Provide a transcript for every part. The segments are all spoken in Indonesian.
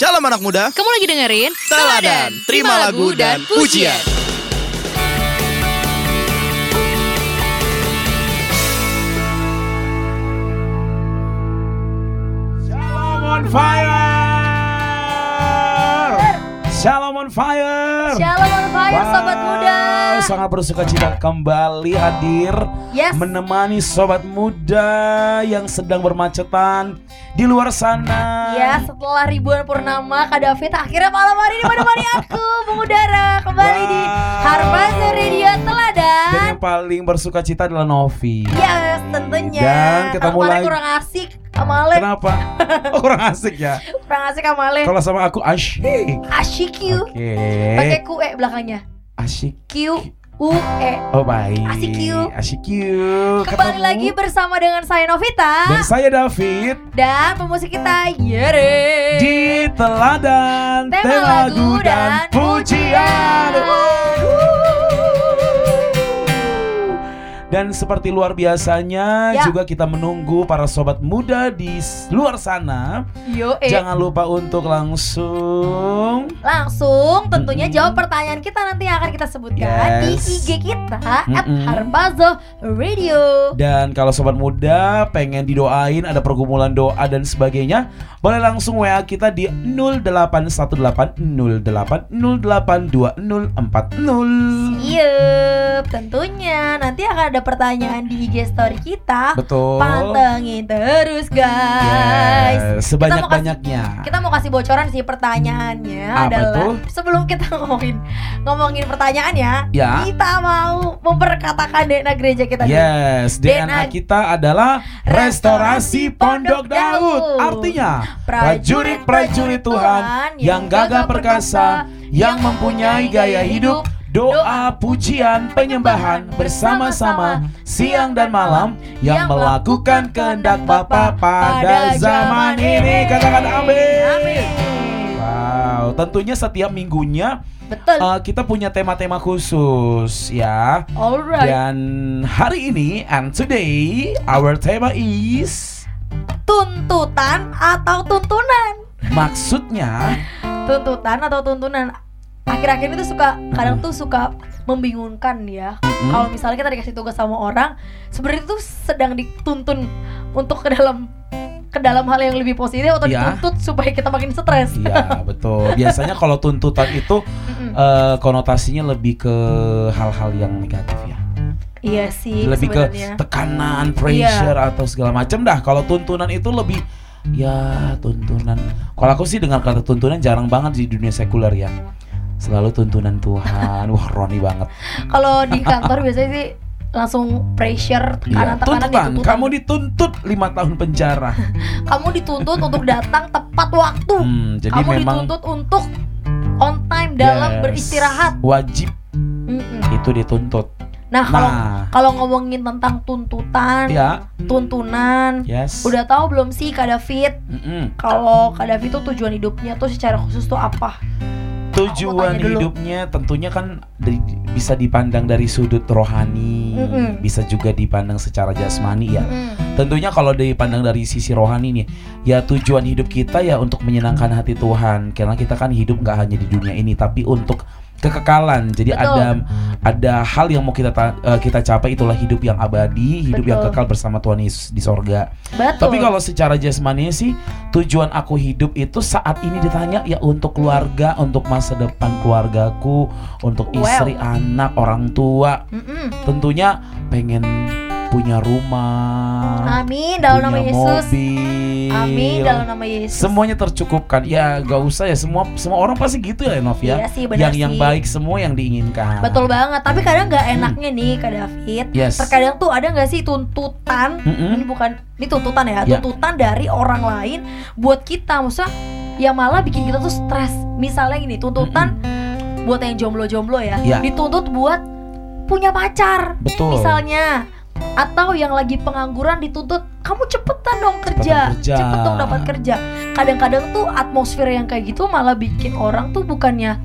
Shalom anak muda. Kamu lagi dengerin Teladan, terima lagu dan pujian. Shalom on fire. Shalom on fire. Shalom on fire sobat muda. Sangat bersuka cita kembali hadir Yes. menemani sobat muda yang sedang bermacetan di luar sana. Ya setelah ribuan purnama Kak David akhirnya malam hari ini menemani aku mengudara kembali di Wow. Harpaza Radio Dan Teladan. yang paling bersuka cita adalah Novi. Yes tentunya. Dan kemarin mulai- kurang asik Amale Kenapa? Oh, kurang asik ya. kurang asik Amale. Kalau sama aku asyik. Asyik Q. Oke. Pakai Q E belakangnya. Asyik. Q U E. Oh baik. Asyik yuk. Asyik yuk. Kembali Ketemu. lagi bersama dengan saya Novita Dan saya David dan pemusik kita Yere. di teladan Tema lagu dan dan pujian. pujian. Dan seperti luar biasanya Ya. juga kita menunggu para sobat muda di luar sana. Yo eh. Jangan lupa untuk langsung Langsung tentunya Mm-mm. jawab pertanyaan kita nanti yang akan kita sebutkan Yes. di IG kita at Mm-mm. Harbazo Radio. Dan kalau sobat muda pengen didoain ada pergumulan doa dan sebagainya, boleh langsung WA kita di 081808082040. Iya, tentunya nanti akan ada pertanyaan di IG story kita. Betul. Pantengin terus guys. Yes, sebanyak-banyaknya. Kita mau kasih bocoran sih pertanyaannya Apa adalah tuh? sebelum kita ngomongin ngomongin pertanyaannya, Ya. kita mau memperkatakan DNA gereja kita. Yes, DNA DNA kita adalah restorasi Pondok Daud. Artinya prajurit-prajurit Tuhan yang gagah perkasa, yang mempunyai gaya hidup doa, pujian, penyembahan bersama-sama siang dan malam yang melakukan kehendak Bapa pada zaman ini. Katakan amin. Amin. Wow, tentunya setiap minggunya Betul. uh, kita punya tema-tema khusus ya. Alright. Dan hari ini and today our tema is Tuntutan atau tuntunan? maksudnya Tuntutan atau tuntunan? Akhir-akhir ini tuh suka kadang tuh suka membingungkan ya. Mm-mm. Kalau misalnya kita dikasih tugas sama orang, sebenarnya itu sedang dituntun untuk ke dalam ke dalam hal yang lebih positif atau Iya. dituntut supaya kita makin stres. Iya betul. Biasanya kalau tuntutan itu Mm-mm. eh, konotasinya lebih ke hal-hal yang negatif ya. Iya sih Lebih ke sebenarnya. tekanan, pressure atau segala macam dah. Kalau tuntunan itu lebih ya tuntunan. Kalau aku sih dengar kata tuntunan jarang banget di dunia sekuler ya. Selalu tuntunan Tuhan. Wah, Roni banget. Kalau di kantor biasanya sih langsung pressure Iya, tekanan tekanan tuntutan. Kamu dituntut lima tahun penjara. kamu dituntut untuk datang tepat waktu. Hmm, jadi kamu memang dituntut untuk on time dalam Yes. beristirahat. wajib Mm-mm. itu dituntut. Nah kalau Nah, kalau ngomongin tentang tuntutan, ya, tuntunan, yes. udah tahu belum sih Kak David? Mm-mm. Kalau Kak David tuh tujuan hidupnya tuh secara khusus tuh apa? Tujuan hidupnya tentunya kan dari- bisa dipandang dari sudut rohani, Mm-mm. bisa juga dipandang secara jasmani ya. Mm-mm. Tentunya kalau dipandang dari sisi rohani nih, ya tujuan hidup kita ya untuk menyenangkan hati Tuhan. Karena kita kan hidup nggak hanya di dunia ini, tapi untuk kekekalan. Jadi Betul. ada ada hal yang mau kita ta- eh, kita capai itulah hidup yang abadi, hidup yang Betul. kekal bersama Tuhan Yesus di sorga. Betul. Tapi kalau secara jasmani sih tujuan aku hidup itu saat ini ditanya ya untuk keluarga, untuk masa depan keluargaku, untuk Wow. istri, anak, orang tua. Mm-mm. Tentunya pengen punya rumah, Amin dalam nama punya Yesus. mobil. Amin dalam nama Yesus. Semuanya tercukupkan. Ya gak usah ya semua semua orang pasti gitu ya Nov ya. Iya sih, benar yang yang sih. baik semua yang diinginkan. Betul banget. Tapi kadang nggak enaknya nih Kak David. Yes. Terkadang tuh ada nggak sih tuntutan? Mm-mm. Ini bukan ini tuntutan ya, Ya. tuntutan dari orang lain buat kita. Maksudnya yang malah bikin kita tuh stres. Misalnya gini, tuntutan buat yang jomblo-jomblo ya, Ya. dituntut buat punya pacar. Betul. Misalnya atau yang lagi pengangguran dituntut kamu cepetan dong kerja, Cepetan kerja. cepet dong dapat kerja. Kadang-kadang tuh atmosfer yang kayak gitu malah bikin orang tuh bukannya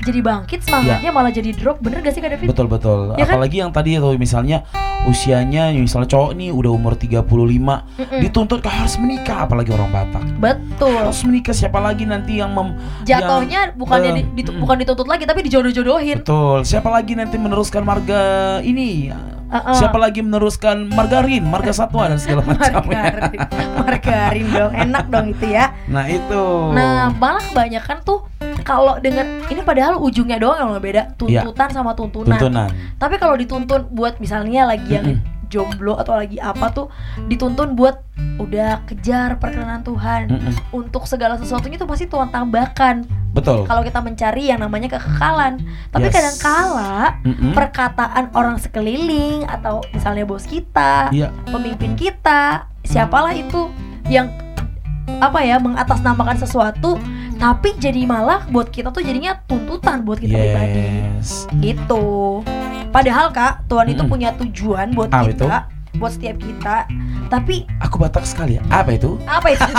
jadi bangkit semangatnya malah jadi drop bener gak sih Kak David? Betul betul. Ya kan? Apalagi yang tadi tuh misalnya usianya misalnya cowok nih udah umur 35 Mm-mm. dituntut "Kau harus menikah apalagi orang Batak. Betul. Harus menikah siapa lagi nanti yang mem Jatuhnya bukannya eh, di- ditu- bukan dituntut lagi tapi dijodoh-jodohin. Betul. Siapa lagi nanti meneruskan marga ini? Uh-uh. Siapa lagi meneruskan margarin, marga satwa dan segala macam. Margarin, margarin dong, enak dong itu ya. Nah itu. Nah, malah kebanyakan tuh kalau dengan ini padahal ujungnya doang yang beda, tuntutan sama tuntunan. Iya. tuntunan. Tapi kalau dituntun buat misalnya lagi yang jomblo atau lagi apa tuh dituntun buat udah kejar perkenanan Tuhan. Mm-mm. Untuk segala sesuatunya tuh pasti Tuhan tambahkan. Betul. Kalau kita mencari yang namanya kekekalan. Tapi Yes. kadang kala perkataan orang sekeliling atau misalnya bos kita, Iya. pemimpin kita, siapalah itu yang apa ya mengatasnamakan sesuatu tapi jadi malah buat kita tuh jadinya tuntutan buat kita pribadi Yes. gitu. Padahal kak Tuhan itu Mm-mm. punya tujuan buat Apa kita, buat setiap kita. Tapi Aku Batak sekali ya. Apa itu? apa itu?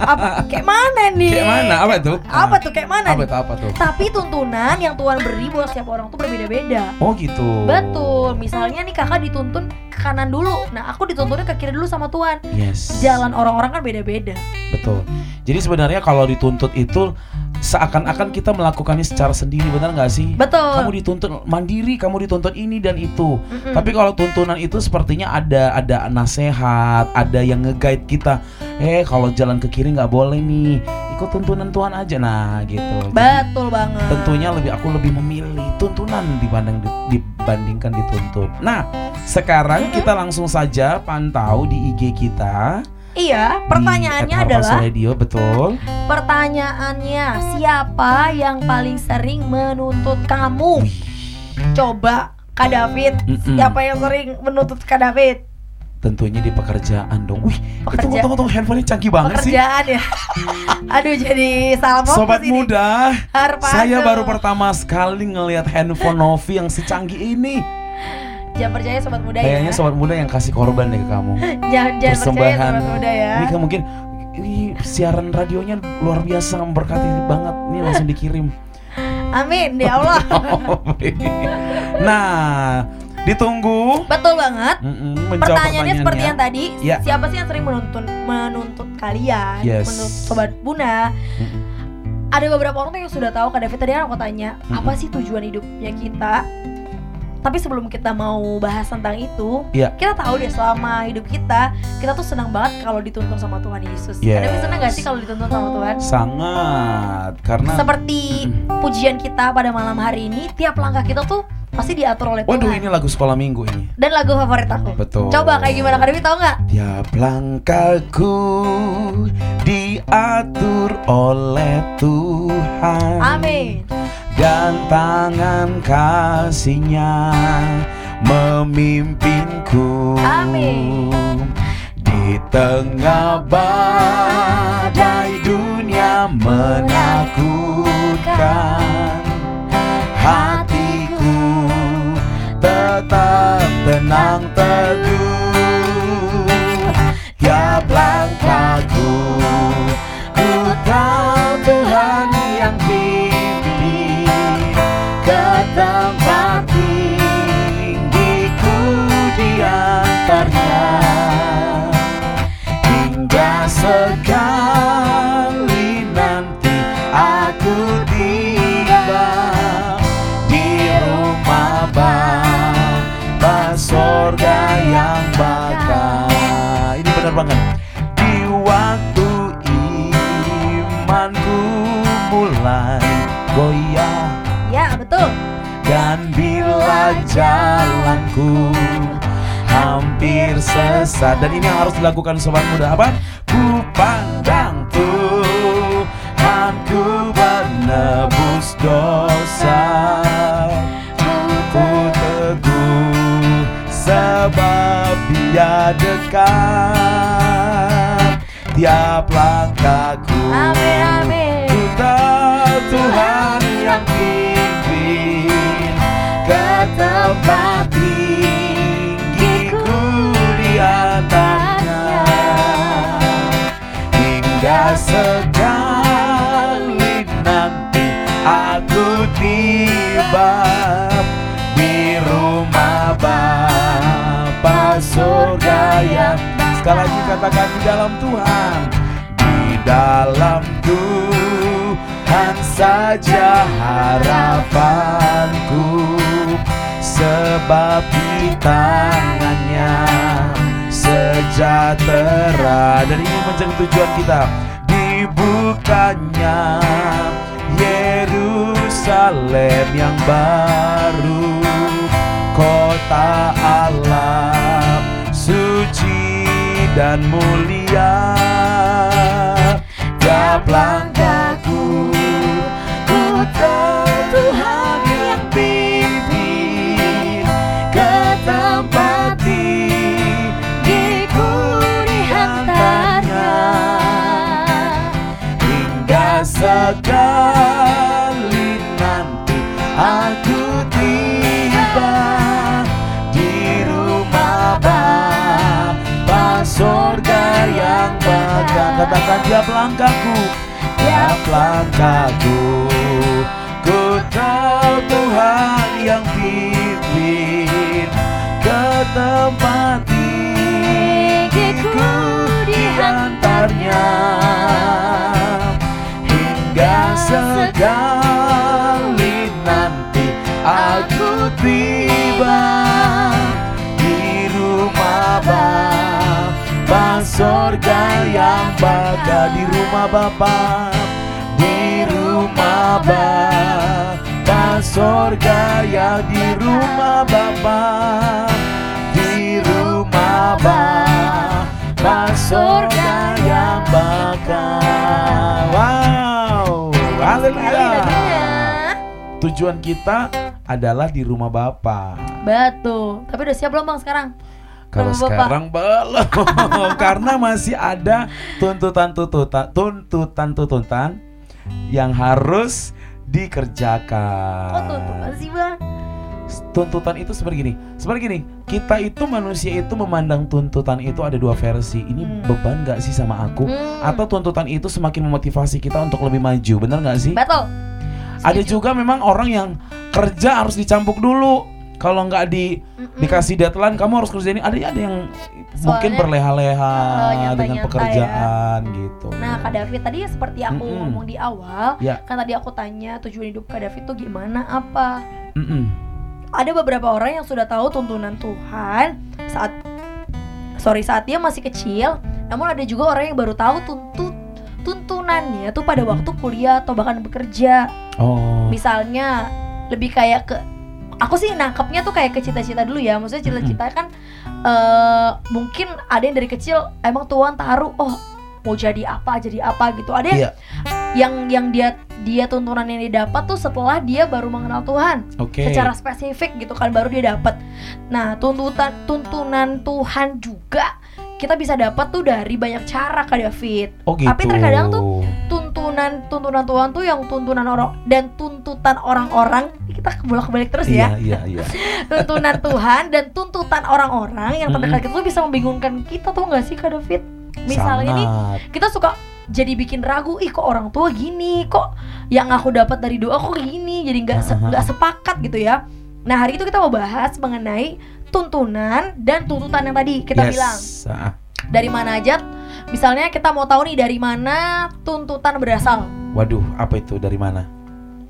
apa, kayak mana nih? Kayak mana? Apa itu? Apa tuh kayak mana? Apa itu? Apa tuh? Tapi tuntunan yang Tuhan beri buat setiap orang tuh berbeda-beda. Oh gitu. Betul. Misalnya nih kakak dituntun ke kanan dulu. Nah aku dituntunnya ke kiri dulu sama Tuhan. Yes. Jalan orang-orang kan beda-beda. Betul. Jadi sebenarnya kalau dituntut itu seakan-akan kita melakukannya secara sendiri, benar nggak sih? Betul. Kamu dituntut mandiri, kamu dituntut ini dan itu. Mm-mm. Tapi kalau tuntunan itu sepertinya ada ada nasehat, ada yang nge-guide kita. Eh, kalau jalan ke kiri nggak boleh nih. Ikut tuntunan Tuhan aja. Nah, gitu. Jadi, Betul banget. tentunya lebih aku lebih memilih tuntunan dibanding dibandingkan dituntut. Nah, sekarang kita langsung saja pantau di IG kita. Iya, di pertanyaannya at Harpas adalah Radio, betul. pertanyaannya siapa yang paling sering menuntut kamu? Coba Kak David, Mm-mm. siapa yang sering menuntut Kak David? tentunya di pekerjaan dong. Wih, itu Pekerja- tunggu tunggu handphonenya canggih banget sih. Pekerjaan ya. Aduh jadi fokus Sobat ini. muda, Harpazo. saya baru pertama sekali ngelihat handphone Novi yang secanggih ini. Jangan percaya sobat muda Kayaknya ya. sobat muda yang kasih korban deh ke kamu. Jangan jangan percaya sobat muda ya. Ini kan mungkin ini siaran radionya luar biasa memberkati banget. Ini langsung dikirim. Amin ya Allah. nah, ditunggu. Betul banget. Mm-mm, Pertanyaannya seperti yang tadi, Ya. siapa sih yang sering menuntun menuntut kalian, Yes. menuntut sobat Buna? Mm-mm. Ada beberapa orang tuh yang sudah tahu Kak David tadi kan aku tanya, Mm-mm. apa sih tujuan hidupnya kita? Tapi sebelum kita mau bahas tentang itu, Ya. kita tahu deh selama hidup kita, kita tuh senang banget kalau dituntun sama Tuhan Yesus. Yes. David senang gak sih kalau dituntun sama Tuhan? Sangat karena Seperti pujian kita pada malam hari ini, tiap langkah kita tuh pasti diatur oleh Waduh, Tuhan. ini lagu sekolah minggu ini. Dan lagu favorit aku. Betul. Coba kayak gimana Kak David tahu nggak? Tiap langkahku diatur oleh Tuhan Amin. Dan tangan kasihnya memimpinku Amin. Di tengah badai dunia menakutkan Hatiku tetap tenang teduh Tiap langkahku Ku tahu Tuhan jalanku. Hampir sesat. Dan ini yang harus dilakukan sobat muda. Apa? Ku pandang Tuhan ku menebus dosa. Ku teguh sebab dia dekat. Tiap langkahku. Amin amin. Tuhan yang sekali nanti aku sebab di rumah Bapa surga yang sekali lagi katakan di dalam Tuhan. Di dalam Tuhan saja harapanku sebab di tangannya sejahtera. Dan ini menjadi tujuan kita dibukanya Yerusalem yang baru kota Allah suci dan mulia. Tiap langkahku sekali nanti aku tiba di rumah Bapa surga yang bakal katakan tiap langkahku tiap langkahku ku tahu Tuhan yang pimpin ke tempat tinggiku dihantarnya sekali nanti aku tiba di rumah Bapa surga yang bakal di rumah Bapa di rumah Bapa surga yang di rumah Bapa di rumah Bapa surga yang bakal wow haleluya tujuan kita adalah di rumah Bapa Betul. Tapi udah siap belum bang sekarang? Kalau Bapak. sekarang belum, karena masih ada tuntutan-tuntutan, tuntutan-tuntutan yang harus dikerjakan. Oh tuh masih bang. Tuntutan itu seperti gini, seperti gini. Kita itu manusia itu memandang tuntutan itu ada dua versi. Ini Hmm. beban gak sih sama aku? Hmm. Atau tuntutan itu semakin memotivasi kita untuk lebih maju, bener gak sih? Betul. Ada juga memang orang yang kerja harus dicampuk dulu. Kalau nggak di Mm-mm. dikasih deadline kamu harus kerjain ini ada ada yang mungkin Soalnya, berleha-leha eh, dengan nyantai-nyantai pekerjaan gitu. Nah Kak David tadi seperti aku Mm-mm. ngomong di awal Ya. Kan tadi aku tanya tujuan hidup Kak David tuh gimana apa Mm-mm. Ada beberapa orang yang sudah tahu tuntunan Tuhan Saat Sorry saat dia masih kecil. Namun ada juga orang yang baru tahu tuntut tuntunannya tuh pada waktu kuliah atau bahkan bekerja. Oh. Misalnya lebih kayak ke Aku sih nangkepnya tuh kayak ke cita-cita dulu ya. Maksudnya cita-cita kan eh Mungkin ada yang dari kecil Emang Tuhan taruh Oh mau jadi apa jadi apa gitu Ada yang Iya. yang yang dia dia tuntunan yang dia dapat tuh setelah dia baru mengenal Tuhan Oke. secara spesifik gitu kan baru dia dapat. Nah tuntutan tuntunan Tuhan juga kita bisa dapat tuh dari banyak cara kak David. Oh gitu. Tapi terkadang tuh Tuntunan tuntunan Tuhan tuh yang tuntunan orang dan tuntutan orang-orang kita bolak balik terus iya, ya. iya, iya. Tuntunan Tuhan dan tuntutan orang-orang yang terdekat kita tuh bisa membingungkan kita tuh nggak sih kak David? Misalnya nih kita suka jadi bikin ragu ih kok orang tua gini? Kok yang aku dapat dari doa kok gini? Jadi nggak se- nggak sepakat gitu ya. Nah hari itu kita mau bahas mengenai tuntunan dan tuntutan yang tadi kita Yes. bilang. Ah, dari mana aja? Misalnya kita mau tahu nih dari mana tuntutan berasal. Waduh, apa itu? Dari mana?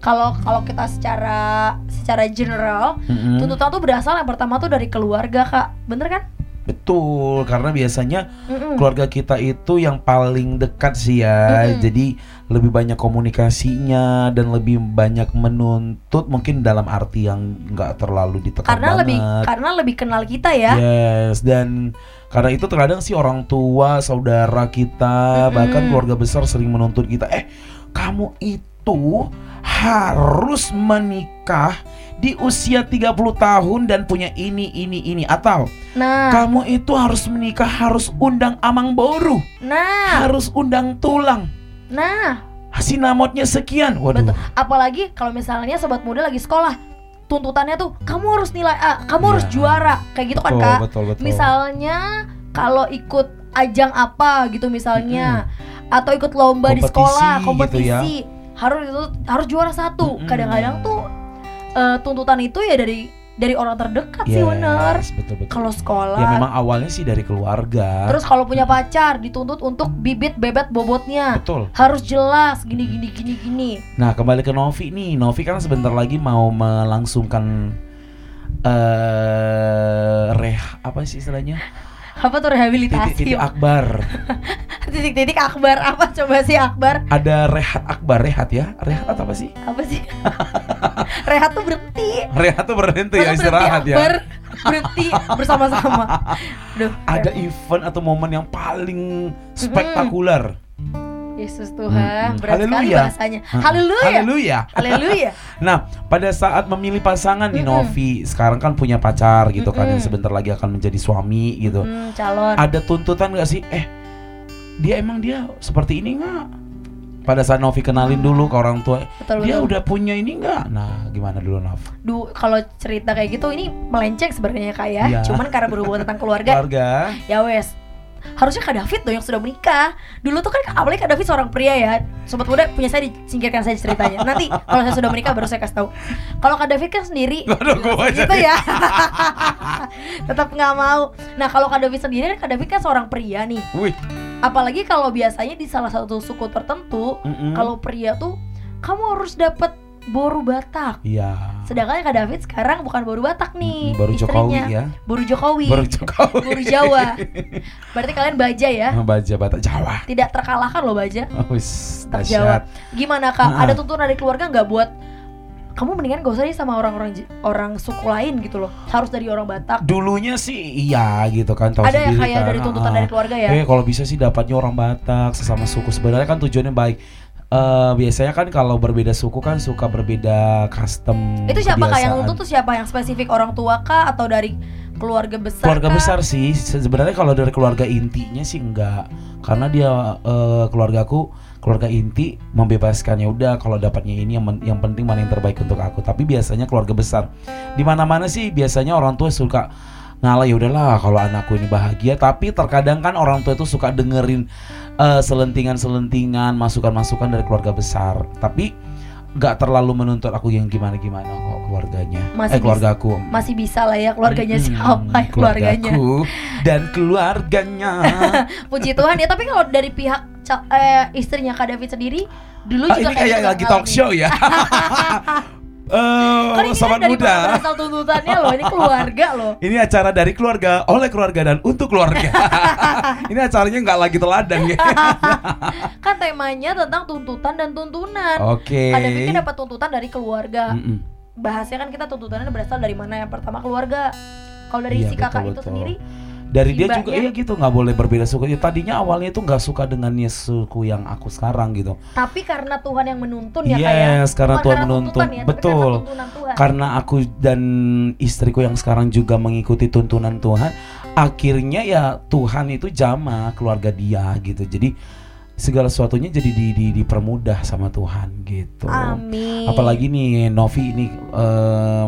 kalau kalau kita secara secara general Mm-mm. tuntutan tuh berasal yang pertama tuh dari keluarga kak. Bener kan Betul, karena biasanya Mm-mm. keluarga kita itu yang paling dekat sih ya. Mm-mm. Jadi lebih banyak komunikasinya dan lebih banyak menuntut mungkin dalam arti yang nggak terlalu ditekan karena banget. lebih karena lebih kenal kita ya Yes, dan karena itu terkadang sih orang tua, saudara kita, Mm-mm. bahkan keluarga besar sering menuntut kita, eh kamu itu harus menikah di usia 30 tahun dan punya ini ini ini atau nah kamu itu harus menikah harus undang amang boru, nah harus undang tulang. nah Sinamotnya sekian. Waduh. Betul. Apalagi kalau misalnya sobat muda lagi sekolah, tuntutannya tuh kamu harus nilai A, kamu harus Iya. juara, kayak gitu kan Betul, kak. betul, betul. Misalnya kalau ikut ajang apa gitu misalnya, atau ikut lomba di Kompetisi sekolah, gitu kompetisi, ya. harus itu harus juara satu. Kadang-kadang tuh eh, tuntutan itu ya dari dari orang terdekat sih bener. Yes, betul betul. Kalau sekolah Ya memang awalnya sih dari keluarga. Terus kalau punya pacar dituntut untuk bibit bebet bobotnya betul. harus jelas gini gini gini gini. Nah kembali ke Novi nih, Novi kan sebentar lagi mau melangsungkan eh reh apa sih istilahnya? Apa tuh rehabilitasi? Titik-titik akbar. Titik-titik akbar apa coba sih akbar? Ada rehat akbar, rehat ya? Rehat atau apa sih? Apa sih? Rehat tuh berhenti. Rehat tuh berhenti ya Masa istirahat berhenti ya. akbar, berhenti bersama-sama. Duh, Ada event atau momen yang paling spektakuler. Yesus Tuhan, Mm-mm. berat sekali Haleluya. bahasanya. Heeh. Haleluya. Haleluya. Haleluya. Nah, pada saat memilih pasangan nih Mm-mm. Novi, sekarang kan punya pacar gitu kan yang sebentar lagi akan menjadi suami gitu. Hmm, calon. Ada tuntutan gak sih? Eh, dia emang dia seperti ini nggak? Pada saat Novi kenalin dulu ke orang tua, Betul dia betul. udah punya ini nggak? Nah, gimana dulu Nov? Du, kalau cerita kayak gitu ini melenceng sebenarnya kak ya. Iya. Cuman karena berhubungan tentang keluarga, Keluarga. ya wes. Harusnya Kak David dong yang sudah menikah. Dulu tuh kan apalagi Kak David seorang pria ya. Sobat muda punya saya disingkirkan saja ceritanya. Nanti kalau saya sudah menikah baru saya kasih tahu. Kalau Kak David kan sendiri gitu ya. Tetap nggak mau. Nah, kalau Kak David sendiri kan Kak David kan seorang pria nih. Wih. Apalagi kalau biasanya di salah satu suku tertentu, mm-mm. kalau pria tuh kamu harus dapat boru Batak. Iya. Sedangkan Kak David sekarang bukan boru Batak nih, Mm-mm, baru Jokowi istrinya. ya. Boru Jokowi. Baru Jokowi. Boru Jawa. Berarti kalian baja ya? Baja Batak Jawa. Tidak terkalahkan loh baja. Oh, wis, Jawa. Gimana Kak? Ah. Ada tuntunan dari keluarga nggak buat kamu mendingan gak usah nih sama orang-orang orang suku lain gitu loh. Harus dari orang Batak. Dulunya sih iya gitu kan tahu Ada ya sendiri kayak kan. dari tuntutan ah. dari keluarga ya. Eh kalau bisa sih dapatnya orang Batak sesama suku sebenarnya kan tujuannya baik. Eh biasanya kan kalau berbeda suku kan suka berbeda custom. Itu siapa kak yang nuntut tuh siapa yang spesifik orang tua kah atau dari keluarga besar? Keluarga kah? besar sih sebenarnya kalau dari keluarga intinya sih enggak karena dia eh, keluargaku keluarga inti membebaskannya udah kalau dapatnya ini yang yang penting mana yang terbaik untuk aku tapi biasanya keluarga besar di mana mana sih biasanya orang tua suka ngalah ya udahlah kalau anakku ini bahagia. Tapi terkadang kan orang tua itu suka dengerin eh, selentingan-selentingan masukan-masukan dari keluarga besar. Tapi nggak terlalu menuntut aku yang gimana-gimana kok keluarganya. Masih eh keluargaku. Masih bisa lah ya keluarganya Mm-mm, siapa ya keluarganya. dan keluarganya. Puji Tuhan ya. Tapi kalau dari pihak eh, istrinya Kak David sendiri dulu Ah, juga ini kayak kayak gitu lagi talk show ya Eh, Kan ini kan sobat muda berasal tuntutannya loh, ini keluarga loh. ini acara dari keluarga oleh keluarga dan untuk keluarga ini acaranya nggak lagi teladan ya Kan temanya tentang tuntutan dan tuntunan. oke Kak David kan dapat tuntutan dari keluarga. Mm-mm. Bahasnya kan kita tuntutannya berasal dari mana? Yang pertama keluarga. Kalau dari Iya, si kakak betul, itu betul. sendiri, dari dia Imbanya- juga iya. gitu nggak boleh berbeda suku Ya, tadinya awalnya itu nggak suka dengan suku yang aku sekarang gitu. Tapi karena Tuhan yang menuntun ya kayak. yes karena Tuhan menuntun. ya, betul. Karena Tuhan. karena aku dan istriku yang sekarang juga mengikuti tuntunan Tuhan akhirnya ya Tuhan itu jama keluarga dia gitu. Jadi segala sesuatunya jadi di, di- dipermudah sama Tuhan gitu. Amin. apalagi nih Novi ini eh,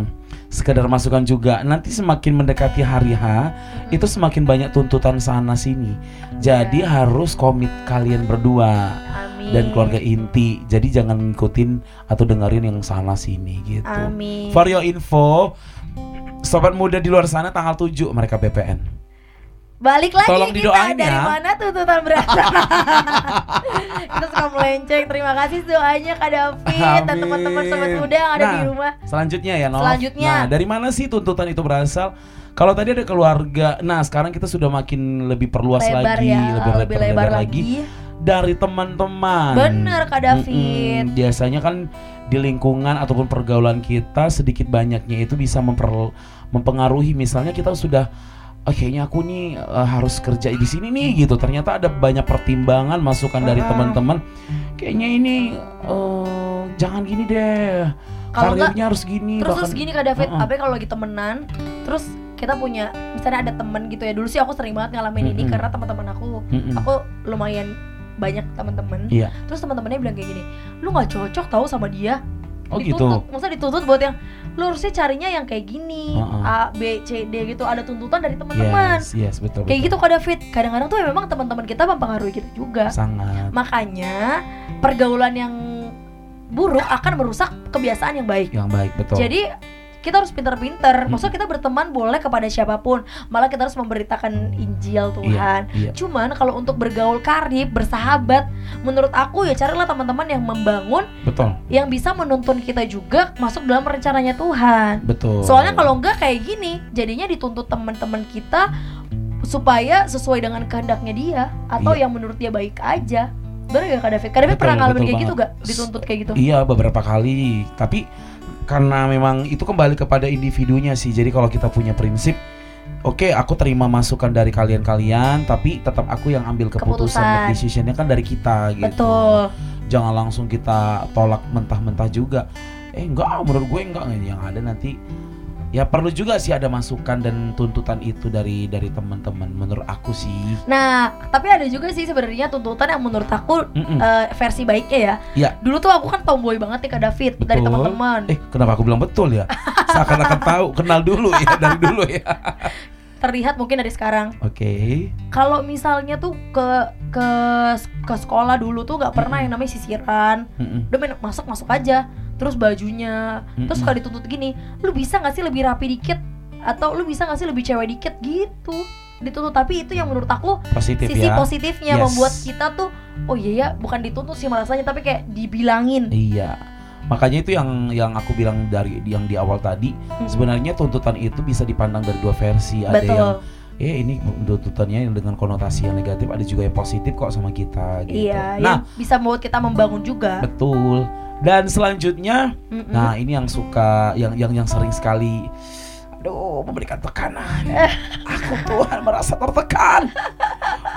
sekedar masukan juga nanti semakin mendekati hari H itu semakin banyak tuntutan sana sini jadi harus komit kalian berdua Amin. dan keluarga inti jadi jangan ngikutin atau dengerin yang sana sini gitu Amin. For your info, sobat muda di luar sana tanggal 7 mereka BPN. Balik lagi Tolong kita dari ya. mana tuntutan berasal. kita suka melenceng. Terima kasih doanya Kak David dan teman-teman sobat muda yang ada Nah, di rumah. Selanjutnya ya, Nov. Selanjutnya. Nah, dari mana sih tuntutan itu berasal? Kalau tadi ada keluarga, nah sekarang kita sudah makin lebih perluas lebar lagi, ya, lebih, lebih lebar, lagi. dari teman-teman. Bener Kak David. Mm-mm. Biasanya kan di lingkungan ataupun pergaulan kita sedikit banyaknya itu bisa memper- mempengaruhi. Misalnya kita sudah "Ah, kayaknya aku nih eh, harus kerja di sini nih gitu. Ternyata ada banyak pertimbangan masukan dari Mm-mm. teman-teman. Kayaknya ini eh, jangan gini deh. Kalau Karirnya harus gini. Terus bahkan- terus gini Kak David, Mm-mm. apa kalau lagi temenan, terus kita punya misalnya ada temen gitu ya. Dulu sih aku sering banget ngalamin ini Mm-mm. karena teman-teman aku, Mm-mm. aku lumayan banyak teman-teman. Iya. Terus teman-temannya bilang kayak gini, lu nggak cocok tahu sama dia. Oh dituntut, gitu. maksudnya dituntut buat yang lu harusnya carinya yang kayak gini, Heeh. A, B, C, D gitu. Ada tuntutan dari teman-teman. Yes, yes, betul. Kayak betul. gitu Kak David. Kadang-kadang tuh ya memang teman-teman kita mempengaruhi kita juga. Sangat. Makanya pergaulan yang buruk akan merusak kebiasaan yang baik. Yang baik betul. Jadi kita harus pinter-pinter. Hmm. Maksudnya kita berteman boleh kepada siapa pun. Malah kita harus memberitakan Injil Tuhan. Iya, iya. Cuman kalau untuk bergaul karib, bersahabat, menurut aku ya carilah teman-teman yang membangun, betul. yang bisa menuntun kita juga masuk dalam rencananya Tuhan. Betul. Soalnya kalau enggak kayak gini, jadinya dituntut teman-teman kita supaya sesuai dengan kehendaknya dia atau Iya. yang menurut dia baik aja. Bener gak Kak David? Kak David Betul, pernah ngalamin kayak gitu banget. gak? Dituntut kayak gitu? Iya beberapa kali, tapi karena memang itu kembali kepada individunya sih. Jadi kalau kita punya prinsip, oke aku terima masukan dari kalian-kalian, tapi tetap aku yang ambil keputusan, Keputusan. decisionnya kan dari kita gitu. Betul. Jangan langsung kita tolak mentah-mentah juga. Eh enggak, menurut gue enggak yang ada nanti ya perlu juga sih ada masukan dan tuntutan itu dari dari teman-teman menurut aku sih. Nah, tapi ada juga sih sebenarnya tuntutan yang menurut aku eh, versi baiknya ya. Iya. Dulu tuh aku kan tomboy banget nih Kak David dari Betul. teman-teman. Eh, kenapa aku bilang betul ya? Seakan-akan tahu, kenal dulu ya dari dulu ya. Terlihat mungkin dari sekarang. Oke. Kalau misalnya tuh ke ke ke sekolah dulu tuh nggak pernah yang namanya sisiran. Mm-mm. Udah main masuk masuk aja. Terus bajunya. Terus Mm-mm. suka dituntut gini, lu bisa nggak sih lebih rapi dikit? Atau lu bisa nggak sih lebih cewek dikit gitu? Dituntut tapi itu yang menurut aku positif sisi ya. positifnya Yes. membuat kita tuh oh iya ya bukan dituntut sih rasanya tapi kayak dibilangin Iya. Makanya itu yang yang aku bilang dari yang di awal tadi, Mm-mm. sebenarnya tuntutan itu bisa dipandang dari dua versi. Ada betul yang eh ini tuntutannya yang dengan konotasi yang negatif, ada juga yang positif kok sama kita gitu. iya Nah, yang bisa membuat kita membangun juga betul. Dan selanjutnya, Mm-mm. nah ini yang suka yang yang yang sering sekali aduh memberikan tekanan. Aku Tuhan merasa tertekan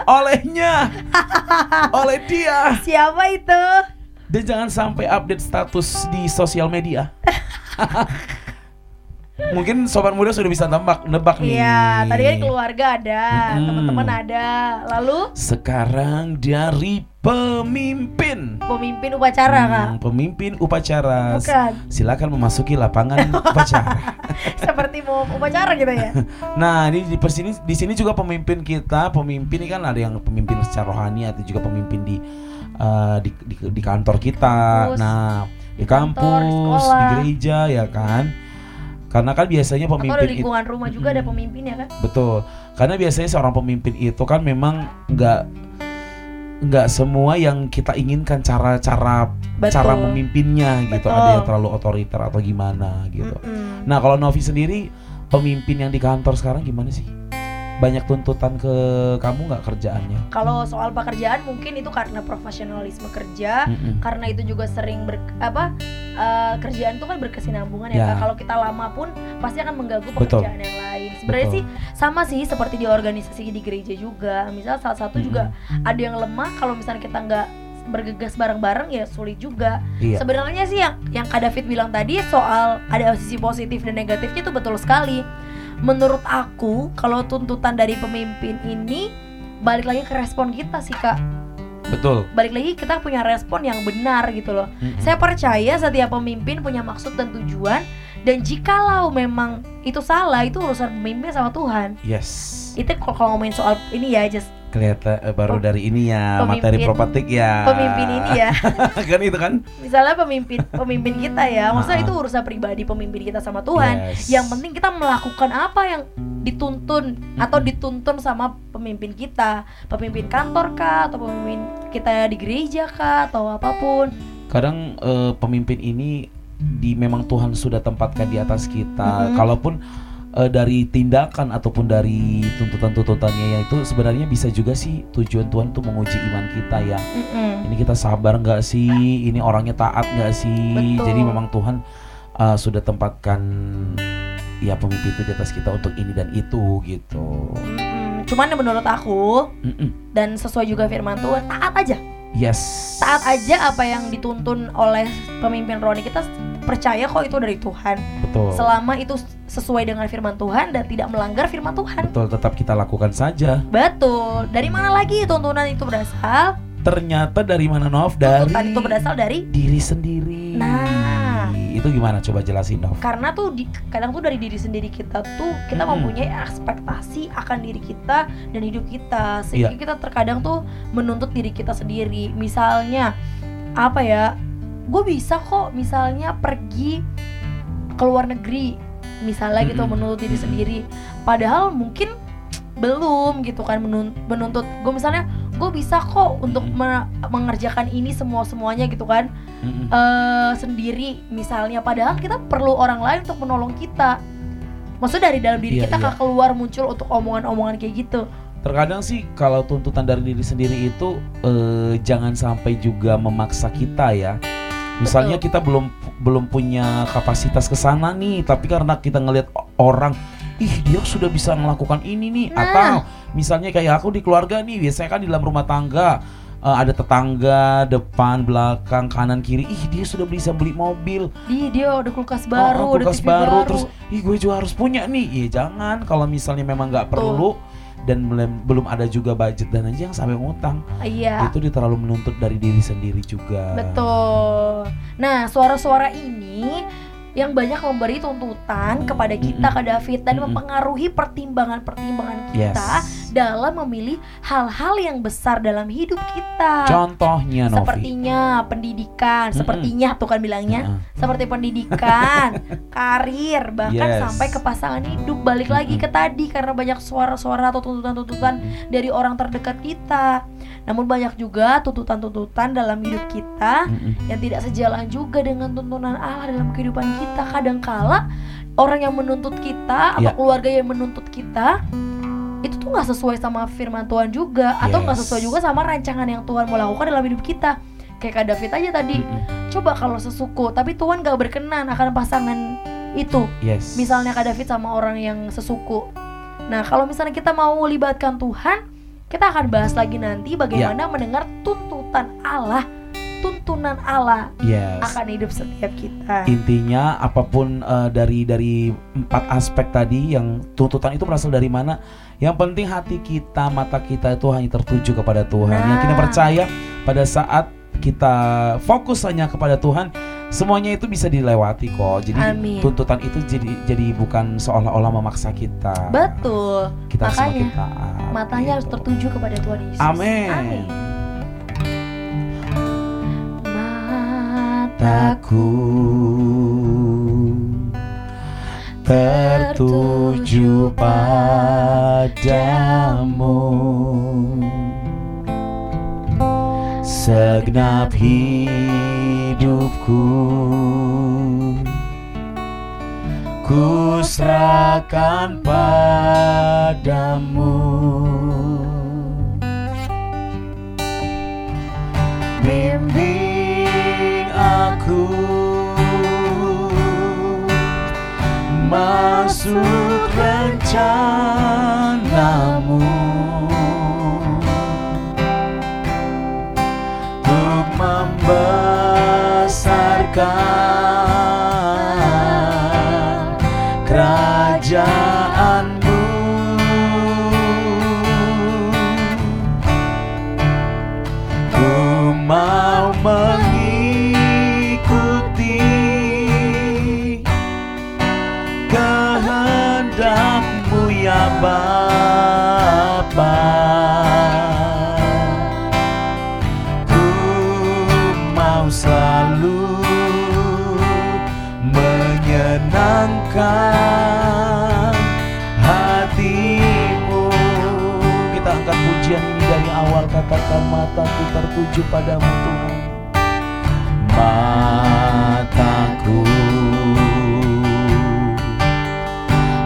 olehnya, oleh dia. siapa itu Dan jangan sampai update status di sosial media. Mungkin sobat muda sudah bisa nebak nebak nih. iya tadi kan keluarga ada teman-teman ada lalu Sekarang dari pemimpin. pemimpin upacara kak Hmm, pemimpin upacara. bukan Silakan memasuki lapangan upacara. seperti mau upacara gitu ya Nah, ini di sini di sini juga pemimpin kita, pemimpin ini kan ada yang pemimpin secara rohani atau juga pemimpin di eh, di, di, di kantor kita. Kampus. Nah, di kantor, di kampus, di, sekolah. gereja ya kan. Karena kan biasanya atau di pemimpin itu lingkungan rumah juga ada Mm-mm. pemimpinnya kan betul. Karena biasanya seorang pemimpin itu kan memang nggak nggak semua yang kita inginkan cara-cara cara memimpinnya gitu. Betul. Ada yang terlalu otoriter atau gimana gitu. Mm-mm. Nah kalau Novi sendiri pemimpin yang di kantor sekarang gimana sih? Banyak tuntutan ke kamu nggak kerjaannya? kalau soal pekerjaan mungkin itu karena profesionalisme kerja Mm-mm. karena itu juga sering ber apa eh, kerjaan itu kan berkesinambungan ya, Ya. Kak. Kalau kita lama pun pasti akan mengganggu Betul. pekerjaan yang lain. Sebenarnya Betul. sih sama sih seperti di organisasi di gereja juga. Misal salah satu juga ada yang lemah kalau misalnya kita nggak bergegas bareng-bareng ya sulit juga. Iya. Sebenarnya sih yang yang Kak David bilang tadi soal ada sisi positif dan negatifnya itu betul sekali. Menurut aku kalau tuntutan dari pemimpin ini balik lagi ke respon kita sih Kak. Betul. Balik lagi kita punya respon yang benar gitu loh. Mm-mm. Saya percaya setiap pemimpin punya maksud dan tujuan dan jikalau memang itu salah itu urusan pemimpin sama Tuhan. Yes. Itu kalau ngomongin soal ini ya just Kelihatan eh, baru dari ini ya materi pemimpin- propatik ya. pemimpin ini ya. kan itu kan? Misalnya pemimpin pemimpin kita ya. Maksudnya itu urusan pribadi pemimpin kita sama Tuhan. Yes. Yang penting kita melakukan apa yang dituntun atau dituntun sama pemimpin kita, pemimpin kantor kah atau pemimpin kita di gereja kah atau apa pun. kadang eh, pemimpin ini di memang Tuhan sudah tempatkan di atas kita. Mm-mm. Kalaupun eh, dari tindakan ataupun dari tuntutan-tuntutannya ya itu sebenarnya bisa juga sih tujuan Tuhan tuh menguji iman kita ya. Mm-mm. Ini kita sabar nggak sih? Ini orangnya taat nggak sih? Betul. Jadi memang Tuhan uh, sudah tempatkan ya pemimpin itu di atas kita untuk ini dan itu gitu. Mm-mm. Cuman menurut aku Mm-mm. dan sesuai juga firman Tuhan taat aja Yes. taat aja apa yang dituntun oleh pemimpin rohani kita percaya kok itu dari Tuhan Betul. selama itu sesuai dengan firman Tuhan dan tidak melanggar firman Tuhan Betul. Tetap kita lakukan saja. betul dari mana lagi tuntunan itu berasal Ternyata dari mana Nov? Dari tuntutan itu berasal dari diri sendiri. Nah. Itu gimana? Coba jelasin Nov. karena tuh di, kadang tuh dari diri sendiri kita tuh kita Mm-mm. mempunyai ekspektasi akan diri kita dan hidup kita sehingga Iya. kita terkadang tuh menuntut diri kita sendiri misalnya apa ya gue bisa kok misalnya pergi ke luar negeri misalnya gitu Mm-mm. menuntut diri sendiri padahal mungkin belum gitu kan menun- menuntut gue misalnya gue bisa kok untuk Mm-mm. me- mengerjakan ini semua semuanya gitu kan Mm-mm. eh sendiri misalnya padahal kita perlu orang lain untuk menolong kita maksudnya dari dalam diri Iya, kita iya. nggak keluar muncul untuk omongan-omongan kayak gitu Terkadang sih kalau tuntutan dari diri sendiri itu eh, jangan sampai juga memaksa kita ya. Misalnya kita belum belum punya kapasitas ke sana nih, tapi karena kita ngelihat orang, ih dia sudah bisa melakukan ini nih, Nah. atau misalnya kayak aku di keluarga nih, biasanya kan di dalam rumah tangga eh, ada tetangga depan, belakang, kanan, kiri, ih dia sudah bisa beli mobil, dia dia udah kulkas baru Oh, udah kulkas TV baru, baru, terus ih gue juga harus punya nih. Iya jangan kalau misalnya memang nggak perlu dan belum belum ada juga budget dan aja yang sampai ngutang iya itu dia terlalu menuntut dari diri sendiri juga. Betul. Nah, suara-suara ini yang banyak memberi tuntutan kepada kita Mm-mm. ke David dan Mm-mm. mempengaruhi pertimbangan-pertimbangan Yes. kita dalam memilih hal-hal yang besar dalam hidup kita. Contohnya Novi. Sepertinya pendidikan, Mm-mm. sepertinya tuh kan bilangnya, Heeh. seperti pendidikan, karir, bahkan Yes. sampai ke pasangan hidup. Balik lagi ke tadi karena banyak suara-suara atau tuntutan-tuntutan dari orang terdekat kita. Namun banyak juga tuntutan-tuntutan dalam hidup kita yang tidak sejalan juga dengan tuntunan Allah dalam kehidupan kita. Kadangkala orang yang menuntut kita atau Ya. keluarga yang menuntut kita itu tuh nggak sesuai sama firman Tuhan juga atau nggak sesuai juga sama rancangan yang Tuhan mau lakukan dalam hidup kita. Kayak Kak David aja tadi, Mm-mm. coba kalau sesuku, tapi Tuhan gak berkenan akan pasangan itu. Yes. Misalnya Kak David sama orang yang sesuku. Nah, kalau misalnya kita mau libatkan Tuhan, kita akan bahas lagi nanti bagaimana mendengar tuntutan Allah, tuntunan Allah Yes. akan hidup setiap kita. Intinya apa pun eh, dari dari empat aspek tadi yang tuntutan itu berasal dari mana? Yang penting hati kita, mata kita itu hanya tertuju kepada Tuhan. Yang kita Nah. percaya pada saat kita fokus hanya kepada Tuhan, semuanya itu bisa dilewati kok. Jadi Amin. tuntutan itu jadi jadi bukan seolah-olah memaksa kita. Betul. Kita Makanya, semakin taat. Matanya harus gitu. tertuju kepada Tuhan Yesus. Amin. Amin. Mataku Taku tertuju padamu Segenap hidupku. Ku serahkan padamu. Bimbing aku. Masuk rencanamu. Untuk membesarkan mataku tertuju padamu Tuhan. Mataku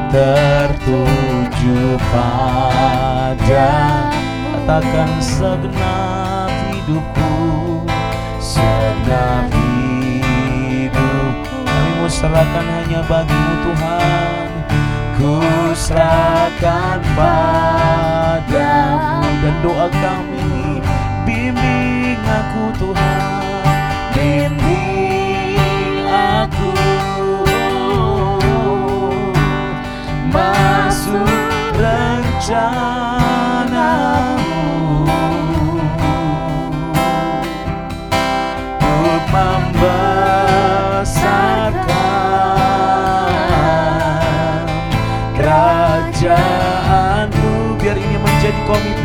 tertuju pada Katakan segenap hidupku Segenap hidup Kami serahkan hanya bagimu Tuhan. Ku serahkan padamu. Dan doa kami Bimbing aku Tuhan. Bimbing aku. Masuk rencanamu. Untuk membesarkan Kerajaanmu Biar ini menjadi komitmen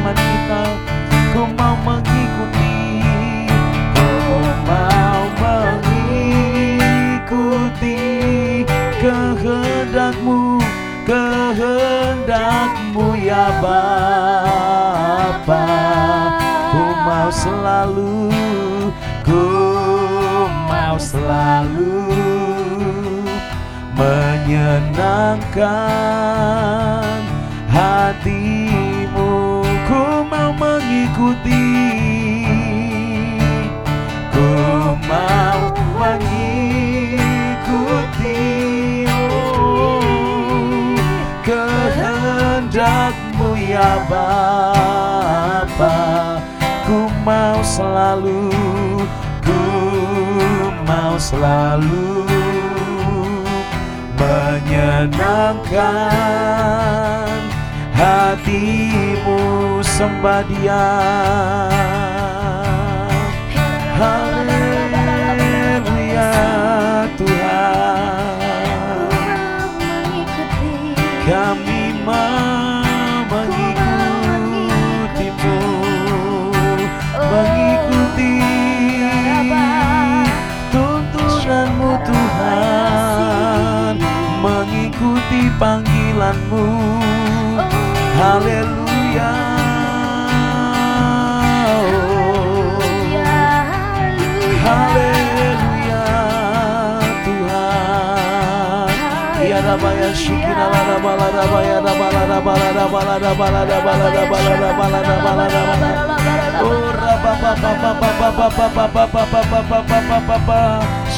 Bapa Ku mau selalu Ku mau selalu Menyenangkan ya Bapa Ku mau selalu Ku mau selalu Menyenangkan hatimu sembah dia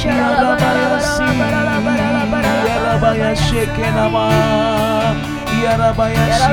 Yarabayashi, Yarabayashi, Yarabayashi,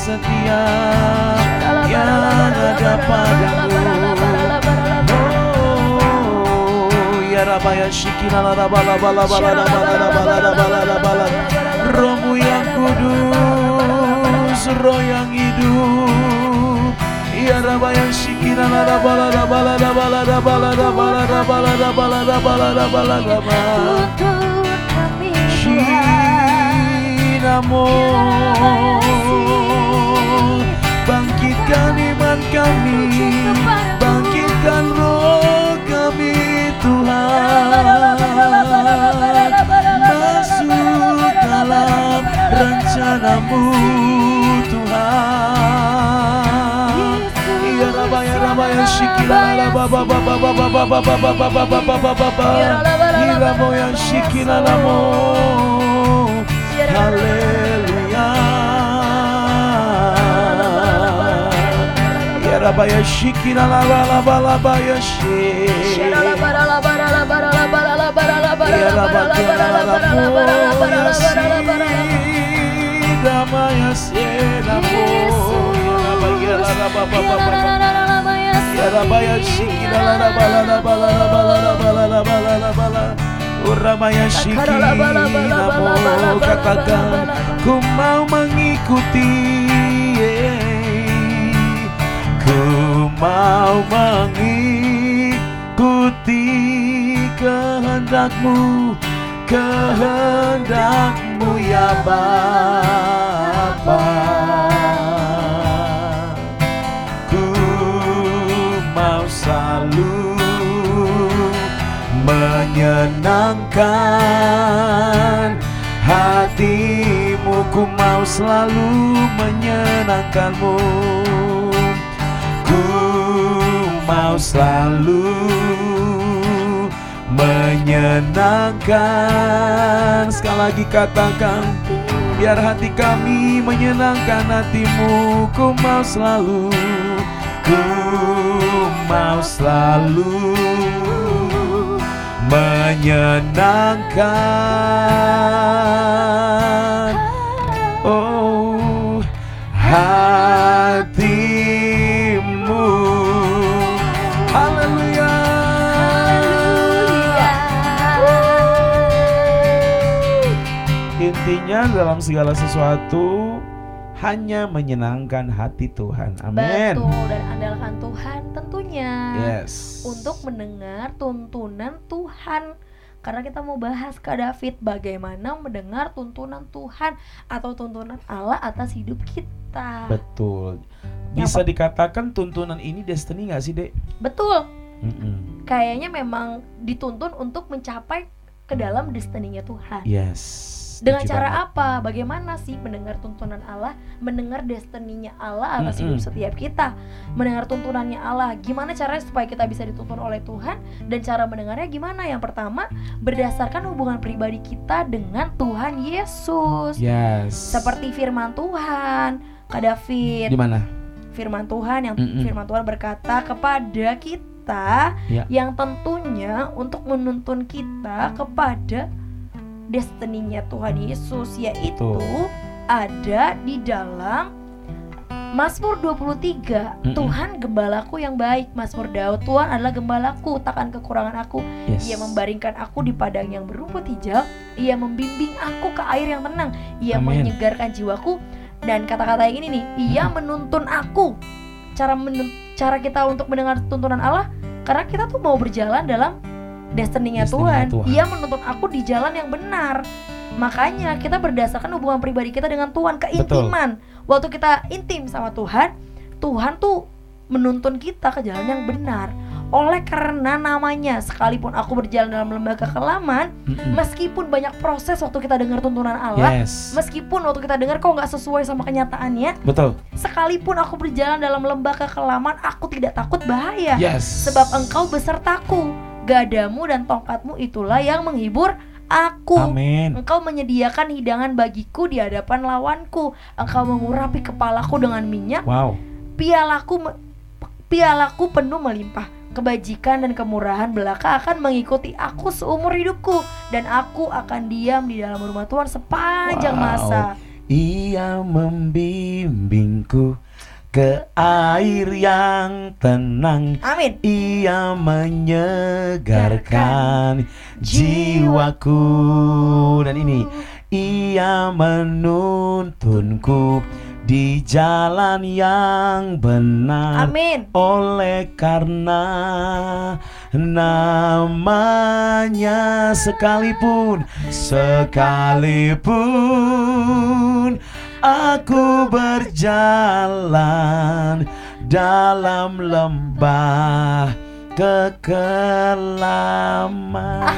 setia Yang ada padamu Oh, ya la la la la la la la la Rohmu yang kudus, roh yang hidup Ya Rabaya Shikina la la Raba la Raba la Raba la Raba la Raba la Raba la Raba la Raba la Raba Shinamo Bangkitkan Iramoya shikina namo Hallelujah Yarabaya shikina la la la la la ba ya shi Yarabakina la la mo ya si Dama ya si Dama ya si Dama ya si Uramaya Shiki namo katakan ku mau mengikuti Ku mau mengikuti kehendakmu Kehendakmu ya Bapa menyenangkan. Hatimu Ku mau selalu menyenangkanmu. Ku mau selalu menyenangkan. Sekali lagi katakan Biar hati kami menyenangkan hatimu. Ku mau selalu Ku mau selalu menyenangkan Oh hatimu Haleluya Intinya dalam segala sesuatu hanya menyenangkan hati Tuhan. Amin. Betul dan andalkan Tuhan tentunya Yes. Untuk mendengar tuntunan Tuhan. Karena kita mau bahas Kak David bagaimana mendengar tuntunan Tuhan atau tuntunan Allah atas hidup kita. Betul. Bisa dikatakan tuntunan ini destiny nggak sih, Dek? Betul. Mm-mm. Kayaknya memang dituntun untuk mencapai ke dalam destiny-nya Tuhan. Yes. Dengan cara banget. apa? Bagaimana sih mendengar tuntunan Allah, mendengar destininya Allah atas Mm-mm. hidup setiap kita, mendengar tuntunannya Allah. Gimana caranya supaya kita bisa dituntun oleh Tuhan dan cara mendengarnya gimana? Yang pertama, berdasarkan hubungan pribadi kita dengan Tuhan Yesus. Yes. Seperti firman Tuhan, Kak David. di mana? Firman Tuhan yang Mm-mm. firman Tuhan berkata kepada kita Ya. yang tentunya untuk menuntun kita kepada destininya Tuhan Yesus yaitu Betul. ada di dalam Mazmur 23 Mm-mm. Tuhan gembalaku yang baik Mazmur Daud Tuhan adalah gembalaku takkan kekurangan aku Yes. Ia membaringkan aku di padang yang berumput hijau Ia membimbing aku ke air yang tenang Ia Amin. menyegarkan jiwaku Dan kata-kata yang ini nih Ia menuntun aku Cara menun- cara kita untuk mendengar tuntunan Allah Karena kita tuh mau berjalan dalam Destiny-nya Tuhan. Tuhan. Ia menuntun aku di jalan yang benar Makanya kita berdasarkan hubungan pribadi kita dengan Tuhan Keintiman Waktu kita intim sama Tuhan Tuhan tuh menuntun kita ke jalan yang benar oleh karena namanya sekalipun aku berjalan dalam lembaga kelaman Mm-mm. meskipun banyak proses waktu kita dengar tuntunan Allah Yes. meskipun waktu kita dengar kok nggak sesuai sama kenyataannya Betul. sekalipun aku berjalan dalam lembaga kelaman aku tidak takut bahaya Yes. sebab engkau besertaku gadamu dan tongkatmu itulah yang menghibur aku Amin. Engkau menyediakan hidangan bagiku di hadapan lawanku. Engkau mengurapi kepalaku dengan minyak Wow. pialaku pialaku penuh melimpah kebajikan dan kemurahan belaka akan mengikuti aku seumur hidupku dan aku akan diam di dalam rumah Tuhan sepanjang Wow. masa Ia membimbingku ke air yang tenang. amin. Ia menyegarkan jiwaku. Dan ini ia menuntunku di jalan yang benar. Amin. Oleh karena namanya sekalipun sekalipun aku berjalan dalam lembah kekelaman.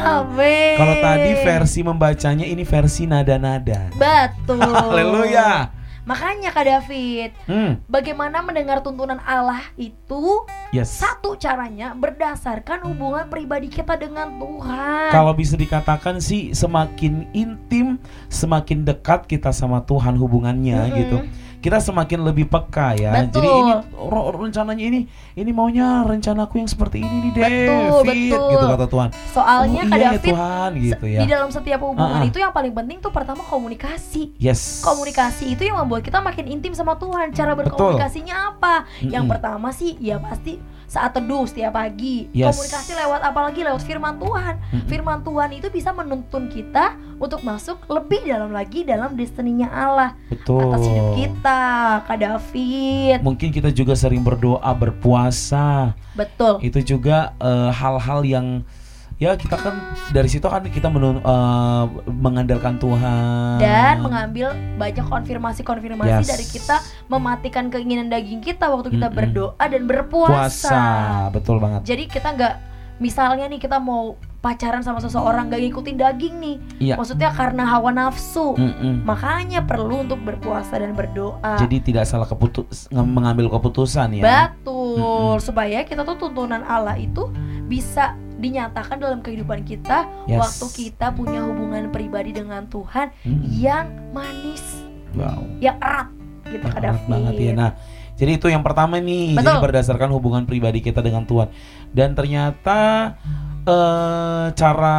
Amin. Kalau tadi versi membacanya ini versi nada-nada. Betul. Haleluya makanya Kak David hmm bagaimana mendengar tuntunan Allah itu yes satu caranya berdasarkan hubungan pribadi kita dengan Tuhan Kalau bisa dikatakan sih semakin intim, semakin dekat kita sama Tuhan hubungannya Mm-mm. gitu. Kita semakin lebih peka ya. Betul. Jadi ini ro- rencananya ini, ini maunya rencanaku yang seperti ini nih, David, Betul, betul. gitu kata Tuhan. soalnya oh, iya ya David Tuhan gitu ya. Di dalam setiap hubungan Ah, ah. itu yang paling penting tuh pertama komunikasi. Yes. Komunikasi itu yang membuat kita makin intim sama Tuhan. Cara Betul. berkomunikasinya apa? Yang Mm-mm. pertama sih ya pasti saat teduh setiap pagi. Yes. Komunikasi lewat apalagi lewat firman Tuhan. Mm-mm. Firman Tuhan itu bisa menuntun kita untuk masuk lebih dalam lagi dalam destininya Allah Betul. atas hidup kita, Kak David. Mungkin kita juga sering berdoa, berpuasa. Betul. Itu juga eh, hal-hal yang ya kita kan dari situ kan kita menun- eh, mengandalkan Tuhan. dan mengambil banyak konfirmasi-konfirmasi Yes. dari kita mematikan keinginan daging kita waktu kita Mm-mm. berdoa dan berpuasa. puasa, betul banget. Jadi kita nggak misalnya nih kita mau pacaran sama seseorang gak ngikutin daging nih. Iya. Maksudnya karena hawa nafsu. Mm-mm. Makanya perlu untuk berpuasa dan berdoa. Jadi tidak salah keputus mengambil keputusan ya. Betul, Mm-mm. supaya kita tuh tuntunan Allah itu bisa dinyatakan dalam kehidupan kita Yes. waktu kita punya hubungan pribadi dengan Tuhan Mm. yang manis, Wow. yang erat gitu Erat David. banget ya. Nah, jadi itu yang pertama nih. Betul. Jadi berdasarkan hubungan pribadi kita dengan Tuhan. Dan ternyata eh cara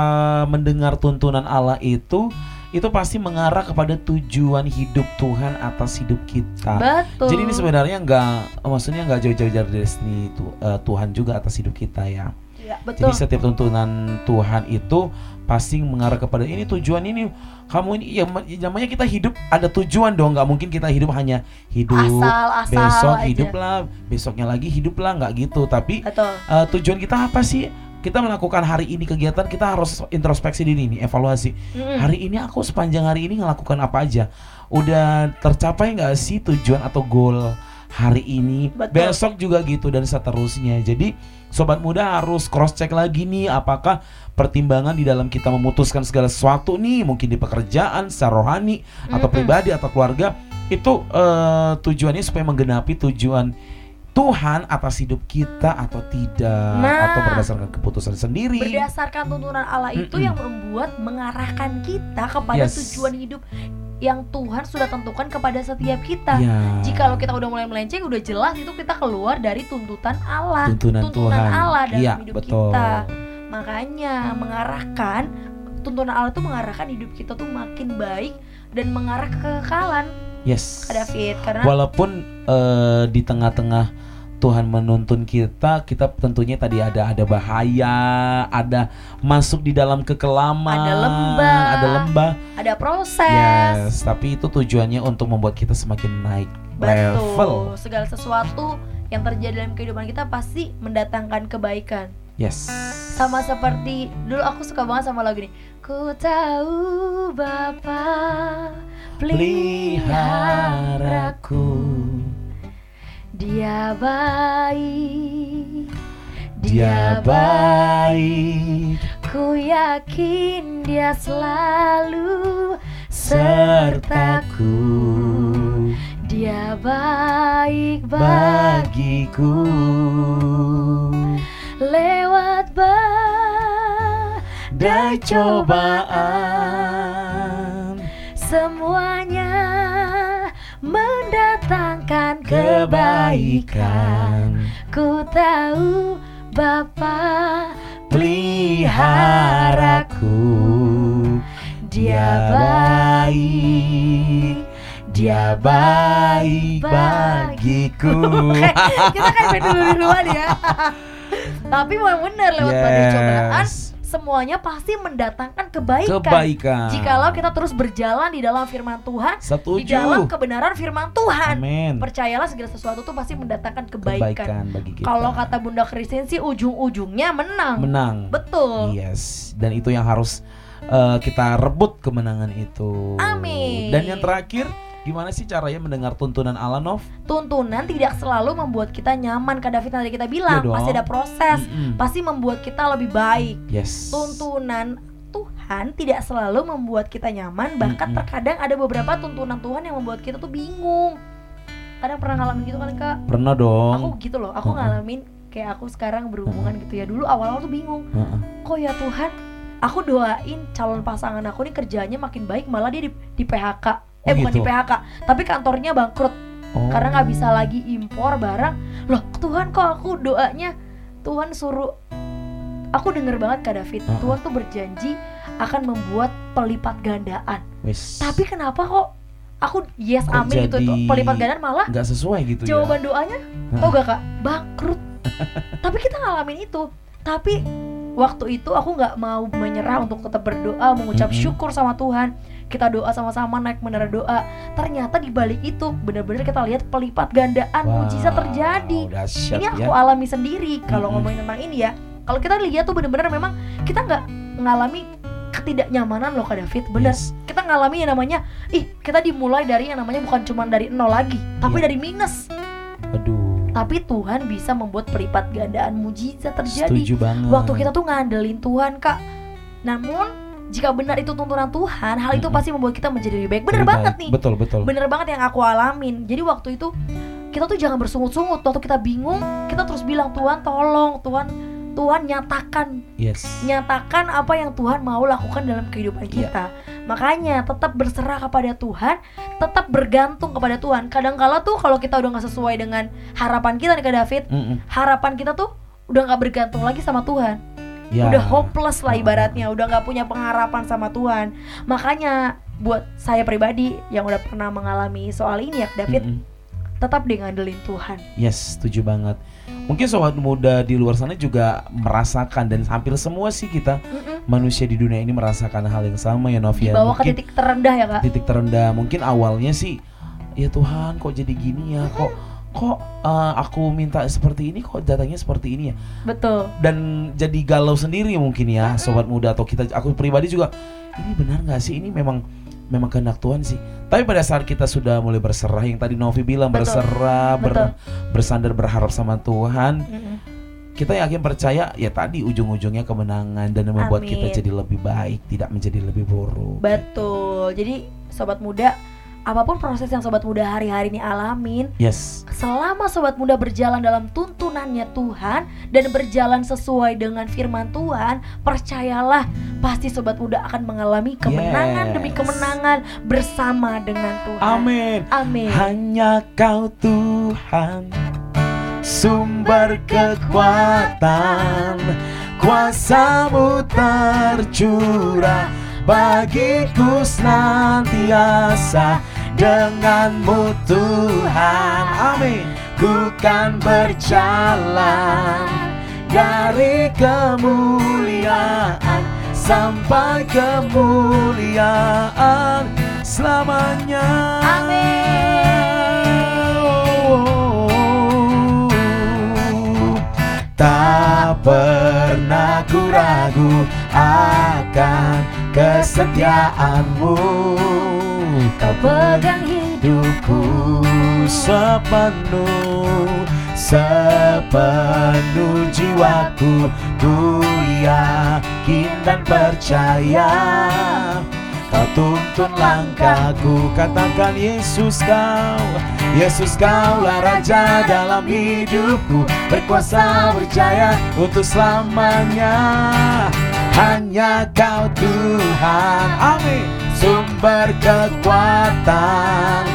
mendengar tuntunan Allah itu itu pasti mengarah kepada tujuan hidup Tuhan atas hidup kita. Betul. Jadi ini sebenarnya nggak, maksudnya nggak jauh-jauh dari destiny tu- eh, Tuhan juga atas hidup kita ya. Ya, betul. Jadi setiap tuntunan Tuhan itu pasti mengarah kepada ini tujuan ini kamu ini ya ya namanya kita hidup ada tujuan dong nggak mungkin kita hidup hanya hidup asal asal besok aja. hidup lah besoknya lagi hidup lah nggak gitu tapi Betul. eh, tujuan kita apa sih kita melakukan hari ini kegiatan kita harus introspeksi diri nih evaluasi Mm-mm. hari ini aku sepanjang hari ini ngelakukan apa aja udah tercapai nggak sih tujuan atau goal hari ini Betul. besok juga gitu dan seterusnya jadi sobat muda harus cross check lagi nih apakah pertimbangan di dalam kita memutuskan segala sesuatu nih mungkin di pekerjaan secara rohani atau Mm-mm. pribadi atau keluarga itu eh, tujuannya supaya menggenapi tujuan Tuhan atas hidup kita atau tidak Nah. atau berdasarkan keputusan sendiri Berdasarkan tuntunan Allah itu Mm-mm. yang membuat mengarahkan kita kepada Yes. tujuan hidup yang Tuhan sudah tentukan kepada setiap kita. ya Jikalau kita udah mulai melenceng, udah jelas itu kita keluar dari tuntutan Allah, tuntunan, Tuhan Allah dalam iya hidup betul kita. Makanya mengarahkan tuntunan Allah itu mengarahkan hidup kita tuh makin baik dan mengarah ke kekekalan, yes Kak David. Karena walaupun eh, di tengah-tengah Tuhan menuntun kita, kita tentunya tadi ada ada bahaya, ada masuk di dalam kekelaman, Ada lembah. ada lembah. ada proses. Yes, tapi itu tujuannya untuk membuat kita semakin naik level. Betul. Segala sesuatu yang terjadi dalam kehidupan kita pasti mendatangkan kebaikan. Yes. Sama seperti dulu aku suka banget sama lagu ini. Ku tahu Bapa peliharaku. Dia baik. Dia baik Ku yakin dia selalu sertaku Dia baik bagi bagiku. Lewat badai cobaan Semuanya mendatangkan kebaikan. Ku tahu Bapa peliharaku. Dia baik dia baik bagiku. Kita kan main dulu-duluan ya Tapi memang benar lewat badai cobaan Yes. Semuanya pasti mendatangkan kebaikan. Kebaikan. Jikalau kita terus berjalan di dalam firman Tuhan Di setuju. dalam kebenaran firman Tuhan amin. Percayalah segala sesuatu tuh pasti mendatangkan kebaikan, kebaikan bagi kita. Kalau kata Bunda Christine sih ujung-ujungnya menang. Menang. Betul. Yes. Dan itu yang harus eh, kita rebut kemenangan itu. Amin. dan yang terakhir gimana sih caranya mendengar tuntunan Allah Nov Tuntunan tidak selalu membuat kita nyaman Kak David tadi kita bilang. Dong. Pasti ada proses. Mm-mm. Pasti membuat kita lebih baik. Yes. Tuntunan Tuhan tidak selalu membuat kita nyaman. Bahkan Mm-mm. terkadang ada beberapa tuntunan Tuhan yang membuat kita tuh bingung. Kadang pernah ngalamin gitu kan kak? Pernah dong. Aku gitu loh. Aku Mm-mm. ngalamin kayak aku sekarang berhubungan gitu ya. Dulu awal-awal tuh bingung. Heeh. kok ya Tuhan? Aku doain calon pasangan aku nih kerjanya makin baik malah dia di, di PHK eh Oh, bukan di gitu. PHK tapi kantornya bangkrut Oh. karena nggak bisa lagi impor barang loh Tuhan kok aku doanya Tuhan suruh aku denger banget kak David Uh-uh. Tuhan tuh berjanji akan membuat pelipat gandaan Wis. tapi kenapa kok aku yes Kok amin gitu pelipat gandaan malah nggak sesuai gitu jawaban doanya Hah? tau gak kak bangkrut tapi kita ngalamin itu tapi waktu itu aku nggak mau menyerah untuk tetap berdoa mengucap Mm-mm. syukur sama Tuhan kita doa sama-sama naik menara doa. Ternyata di balik itu benar-benar kita lihat pelipat gandaan ya mujizat terjadi. dahsyat ini ya. aku alami sendiri kalau Mm-mm. ngomongin tentang ini ya. Kalau kita lihat tuh bener-bener memang kita nggak ngalami ketidaknyamanan loh kak David. Bener Yes. kita ngalami yang namanya ih kita dimulai dari yang namanya bukan cuma dari nol lagi tapi Iya. dari minus. Aduh. Tapi Tuhan bisa membuat pelipat gandaan mujizat terjadi. Setuju banget. Waktu kita tuh ngandelin Tuhan kak. Namun jika benar itu tuntunan Tuhan hal itu pasti membuat kita menjadi lebih baik. Bener Lebih banget baik. nih. Betul betul. Bener banget yang aku alamin. Jadi waktu itu kita tuh jangan bersungut-sungut. Waktu kita bingung kita terus bilang Tuhan tolong Tuhan Tuhan nyatakan. Yes. Nyatakan apa yang Tuhan mau lakukan dalam kehidupan Iya. kita. Makanya tetap berserah kepada Tuhan tetap bergantung kepada Tuhan. Kadang-kala tuh kalau kita udah nggak sesuai dengan harapan kita nih Kak David Mm-mm. harapan kita tuh udah nggak bergantung lagi sama Tuhan Ya. udah hopeless lah ibaratnya, udah nggak punya pengharapan sama Tuhan. Makanya buat saya pribadi yang udah pernah mengalami soal ini ya David, Mm-mm. tetap deh ngandelin Tuhan. Yes, setuju banget. Mungkin sobat muda di luar sana juga merasakan dan hampir semua sih kita Mm-mm. manusia di dunia ini merasakan hal yang sama ya Novia. Dibawa ke titik terendah ya kak. titik terendah. Mungkin awalnya sih ya Tuhan kok jadi gini ya kok kok uh, aku minta seperti ini kok datangnya seperti ini ya Betul. dan jadi galau sendiri mungkin ya sobat muda atau kita aku pribadi juga ini benar nggak sih ini memang memang kehendak Tuhan sih tapi pada saat kita sudah mulai berserah yang tadi Novi bilang Betul. berserah ber- Betul. bersandar berharap sama Tuhan Mm-mm. kita yakin percaya ya tadi ujung-ujungnya kemenangan dan membuat Amin. kita jadi lebih baik tidak menjadi lebih buruk Betul. Jadi sobat muda, apa pun proses yang sobat muda hari-hari ini alamin, yes selama sobat muda berjalan dalam tuntunannya Tuhan dan berjalan sesuai dengan firman Tuhan, percayalah pasti sobat muda akan mengalami kemenangan Yes. demi kemenangan bersama dengan Tuhan. amin Amin. Hanya kau Tuhan Sumber kekuatan Kuasamu tercurah Bagiku senantiasa Denganmu Tuhan. Amin. Ku kan berjalan Dari kemuliaan Sampai kemuliaan Selamanya. Amin. Tak pernah ku ragu akan kesetiaanmu Kau pegang hidupku. Sepenuh Sepenuh jiwaku. Ku yakin dan percaya Kau tuntun langkahku. Katakan Yesus kau Yesus kaulah Raja dalam hidupku. Berkuasa berjaya untuk selamanya. Hanya kau Tuhan. Amin Sumber kekuatan.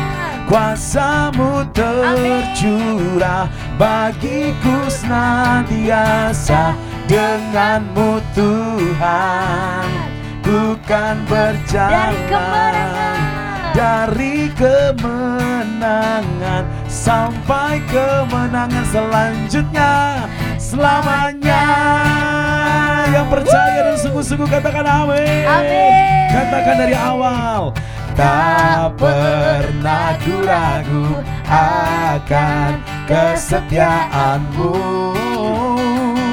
Kuasamu tercurah Bagiku senantiasa Denganmu Tuhan. Ku kan berjalan dari kemenangan sampai kemenangan selanjutnya. Selamanya yang percaya dan sungguh-sungguh katakan amin. Amin. katakan dari awal tak pernah ku ragu akan kesetiaanmu.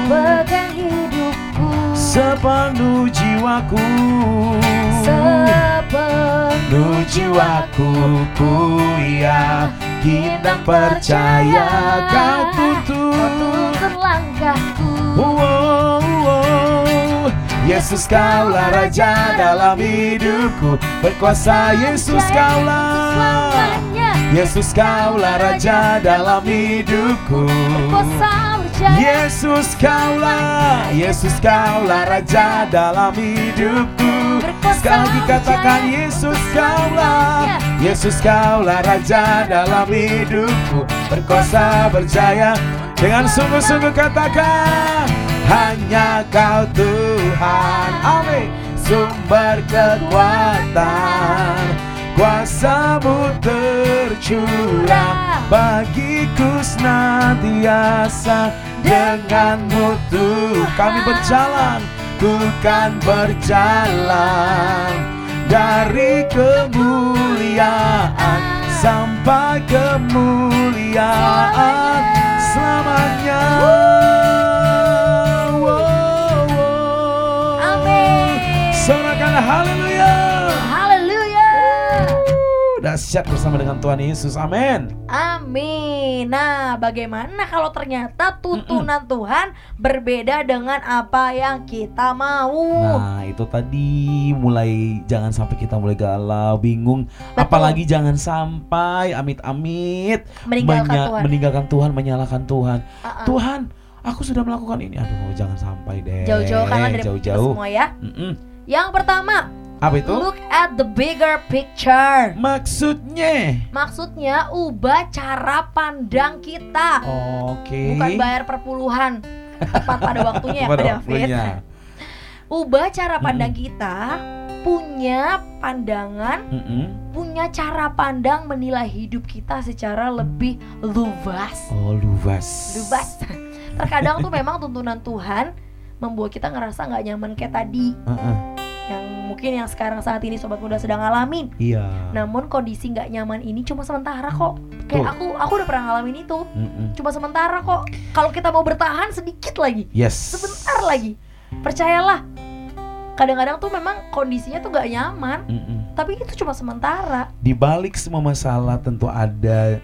Pegang hidupku. Sepenuh jiwaku. Sepenuh Penuh jiwaku ku yakin dan percaya kau tuntun langkahku. Wow. Yesus kaulah Raja dalam hidupku. Berkuasa Yesus kaulah. Yesus kaulah Raja dalam hidupku. Yesus kaulah. Yesus kaulah Raja dalam hidupku. Sekali lagi katakan Yesus kaulah. Selamanya. Yesus kaulah Raja dalam hidupku. Berkuasa berjaya. Dengan sungguh-sungguh katakan Hanya kau Tuhan. Amin. Sumber kekuatan. Kuasamu tercurah. Bagiku senantiasa Denganmu Tuhan. Kami berjalan Ku kan berjalan. Dari kemuliaan Sampai kemuliaan. Selamanya Wow, haleluya Haleluya Dahsyat bersama dengan Tuhan Yesus Amin Amin. Nah, bagaimana kalau ternyata tuntunan Tuhan berbeda dengan apa yang kita mau? Nah itu tadi mulai jangan sampai kita mulai galau, bingung, Betul. apalagi jangan sampai amit-amit Meninggalkan menya- Tuhan. meninggalkan Tuhan, menyalahkan Tuhan. Ah. Tuhan, aku sudah melakukan ini. Aduh, jangan sampai deh. Jauh-jauh kan dari jauh-jauh. semua ya. Mm-mm. Yang pertama, Apa itu? look at the bigger picture. Maksudnya. Maksudnya ubah cara pandang kita. Oke. Bukan bayar perpuluhan tepat pada waktunya ya Pada waktunya. Ubah cara pandang Mm-mm. kita, punya pandangan, Mm-mm. punya cara pandang menilai hidup kita secara lebih luas. Oh luas. Luas. Terkadang tuh memang tuntunan Tuhan membuat kita ngerasa nggak nyaman kayak tadi, Heeh. yang mungkin yang sekarang saat ini sobat muda sedang ngalamin. Iya. Namun kondisi nggak nyaman ini cuma sementara kok. Kayak aku, aku udah pernah ngalamin itu. Mm-mm. Cuma sementara kok. Kalau kita mau bertahan sedikit lagi, Yes. sebentar lagi. Percayalah. Kadang-kadang tuh memang kondisinya tuh nggak nyaman, Mm-mm. tapi itu cuma sementara. Di balik semua masalah tentu ada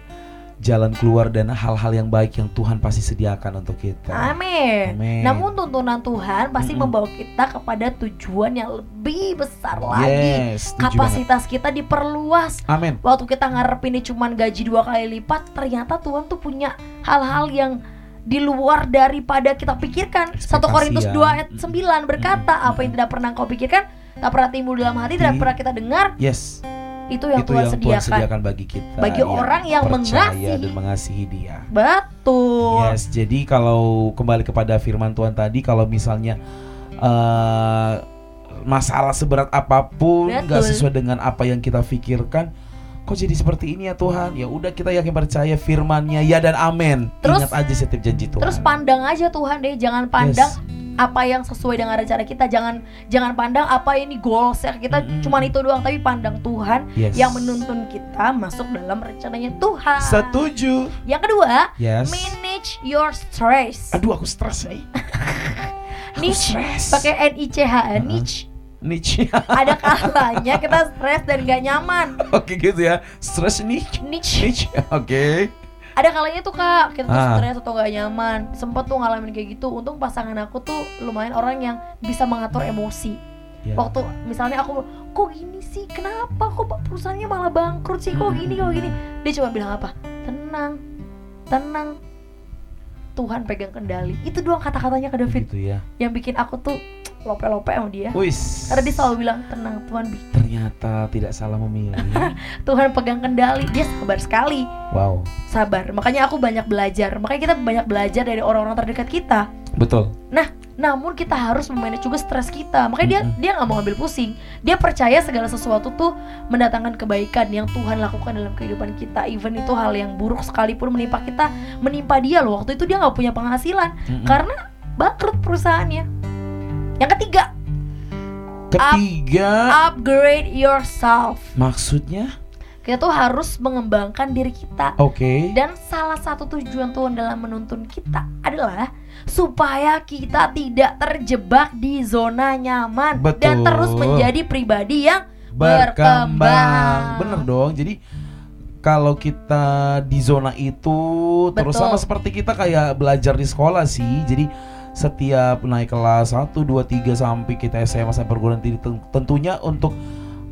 jalan keluar dan hal-hal yang baik yang Tuhan pasti sediakan untuk kita. Amin. Amin. Namun tuntunan Tuhan pasti Mm-mm. membawa kita kepada tujuan yang lebih besar lagi. Yes, setuju banget. Kapasitas kita diperluas. Amin. Waktu kita ngarepin ini cuman gaji dua kali lipat, ternyata Tuhan tuh punya hal-hal yang di luar daripada kita pikirkan. 1 Ekspektasi Korintus ya. 2 ayat 9 berkata, Mm-mm. apa yang tidak pernah kau pikirkan, tak pernah timbul dalam hati, tidak pernah kita dengar, Yes. Itu yang itu Tuhan yang Tuhan sediakan. sediakan bagi kita. Bagi orang yang mengasihi. dan mengasihi Dia. Betul. Yes, jadi kalau kembali kepada firman Tuhan tadi, kalau misalnya eh masalah seberat apa pun nggak sesuai dengan apa yang kita pikirkan, kok jadi seperti ini ya Tuhan? Ya udah kita yakin percaya firman-Nya ya dan amin. Terus- Ingat aja setiap janji Tuhan. Terus pandang aja Tuhan deh, jangan pandang apa yang sesuai dengan rencana kita, jangan jangan pandang apa ini goals ya kita Mm-mm. cuman itu doang, tapi pandang Tuhan Yes. yang menuntun kita masuk dalam rencananya Tuhan. Setuju. Yang kedua, Yes. manage your stress. Aduh aku stres nih. Niche pakai N I C H Uh-uh. niche. Niche. Ada kalanya kita stres dan gak nyaman. Oke gitu ya. Stres nih. Niche. Niche. Oke. Ada kalanya tuh kak kita tuh Ah. stres atau gak nyaman. Sempet tuh ngalamin kayak gitu. Untung pasangan aku tuh lumayan orang yang bisa mengatur emosi. Ya. Waktu misalnya aku kok gini sih, kenapa kok perusahaannya malah bangkrut sih, kok gini kok gini. Dia cuma bilang apa? Tenang, tenang. Tuhan pegang kendali. Itu doang kata-katanya ke David Gitu ya. yang bikin aku tuh lope-lope sama dia. Wis. Karena dia selalu bilang tenang Tuhan bi- ternyata tidak salah memilih. Tuhan pegang kendali dia sabar sekali wow. sabar makanya aku banyak belajar makanya kita banyak belajar dari orang-orang terdekat kita Betul. Namun kita harus memanage juga stres kita. Makanya dia dia nggak mau ambil pusing. Dia percaya segala sesuatu tuh mendatangkan kebaikan yang Tuhan lakukan dalam kehidupan kita. Even itu hal yang buruk sekalipun menimpa kita menimpa dia loh. Waktu itu dia nggak punya penghasilan Mm-mm. karena bangkrut perusahaannya. Yang ketiga. Ketiga, upgrade yourself. Maksudnya kita tuh harus mengembangkan diri kita oke. Dan salah satu tujuan Tuhan dalam menuntun kita adalah supaya kita tidak terjebak di zona nyaman dan Betul. terus menjadi pribadi yang Berkembang. berkembang. Bener dong. Jadi kalau kita di zona itu terus Betul. sama seperti kita kayak belajar di sekolah sih. Jadi setiap naik kelas 1 2 3 sampai kita SMA sampai perguruan tinggi ten- tentunya untuk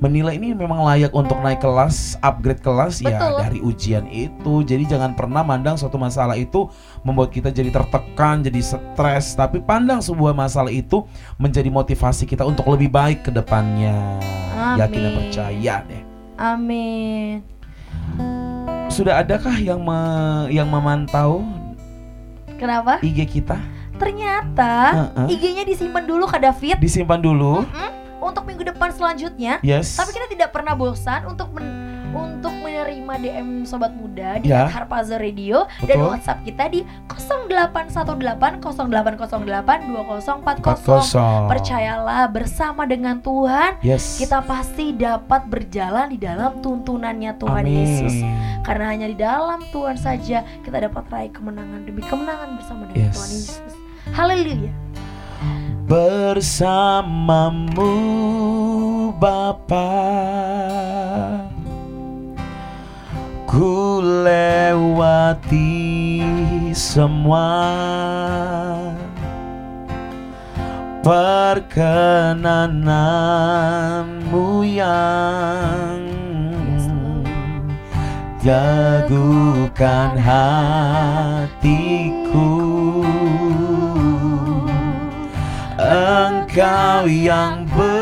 menilai ini memang layak untuk naik kelas, upgrade kelas ya Betul. dari ujian itu. Jadi jangan pernah mandang suatu masalah itu membuat kita jadi tertekan, jadi stres, tapi pandang sebuah masalah itu menjadi motivasi kita untuk lebih baik ke depannya. Yakin dan percaya deh. Amin. Sudah adakah yang me- yang memantau Kenapa? IG kita? Ternyata Heeh. IG-nya disimpan dulu Kak David Disimpan dulu. Untuk minggu depan selanjutnya. Yes. Tapi kita tidak pernah bosan untuk men- untuk menerima DM sobat muda di Ya. Harpaza Radio dan Betul. WhatsApp kita di 0818 0808 2040. 40. Percayalah bersama dengan Tuhan Yes. kita pasti dapat berjalan di dalam tuntunannya Tuhan Amin. Yesus. Karena hanya di dalam Tuhan saja kita dapat raih kemenangan demi kemenangan bersama dengan Yes. Tuhan Yesus. Haleluya. Bersamamu Bapa. Ku lewati semua perkenananmu yang jagukan hatiku Engkau yang bertindak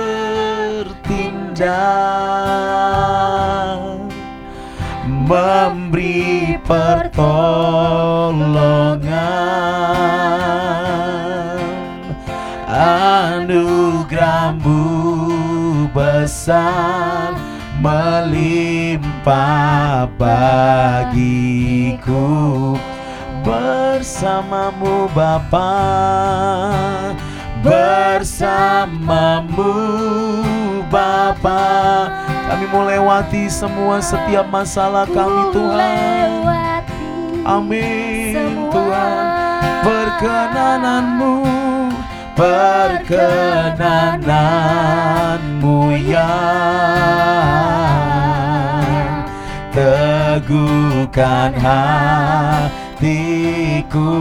Memberi pertolongan. Anugerahmu besar melimpah bagiku. Bersamamu Bapa bersamamu Bapa. Kami mau lewati semua setiap masalah kami Tuhan. Amin Tuhan. Perkenananmu perkenananmu yang teguhkan hatiku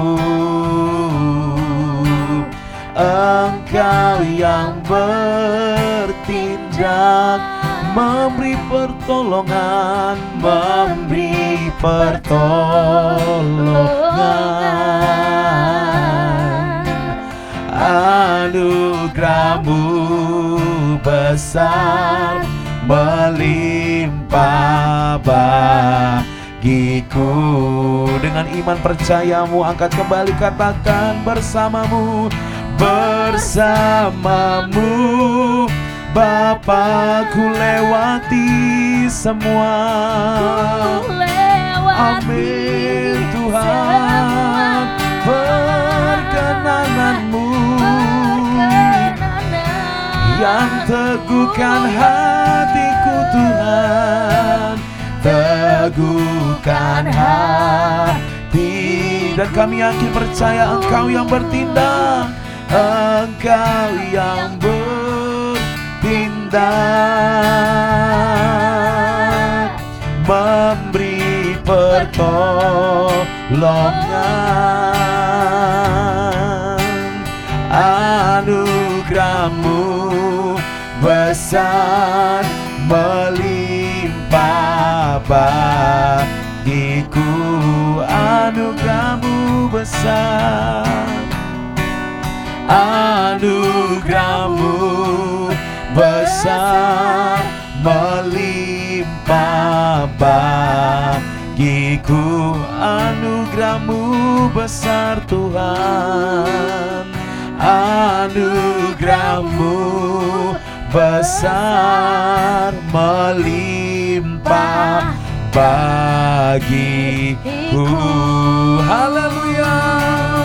Engkau yang bertindak Memberi pertolongan Memberi pertolongan. Anugerahmu besar Melimpah bagiku. Dengan iman percayamu Angkat kembali katakan bersamamu bersamamu. Bapakku lewati semua. Amin Tuhan. Perkenananmu. Yang teguhkan hatiku Tuhan. Teguhkan hati. Dan kami yakin percaya Engkau yang bertindak Engkau yang bertindak Memberi pertolongan. Anugerahmu besar Melimpah bagiku. Anugerahmu besar anugerahmu besar melimpah bagiku. Anugerahmu besar Tuhan. Anugerahmu besar melimpah bagiku. Haleluya.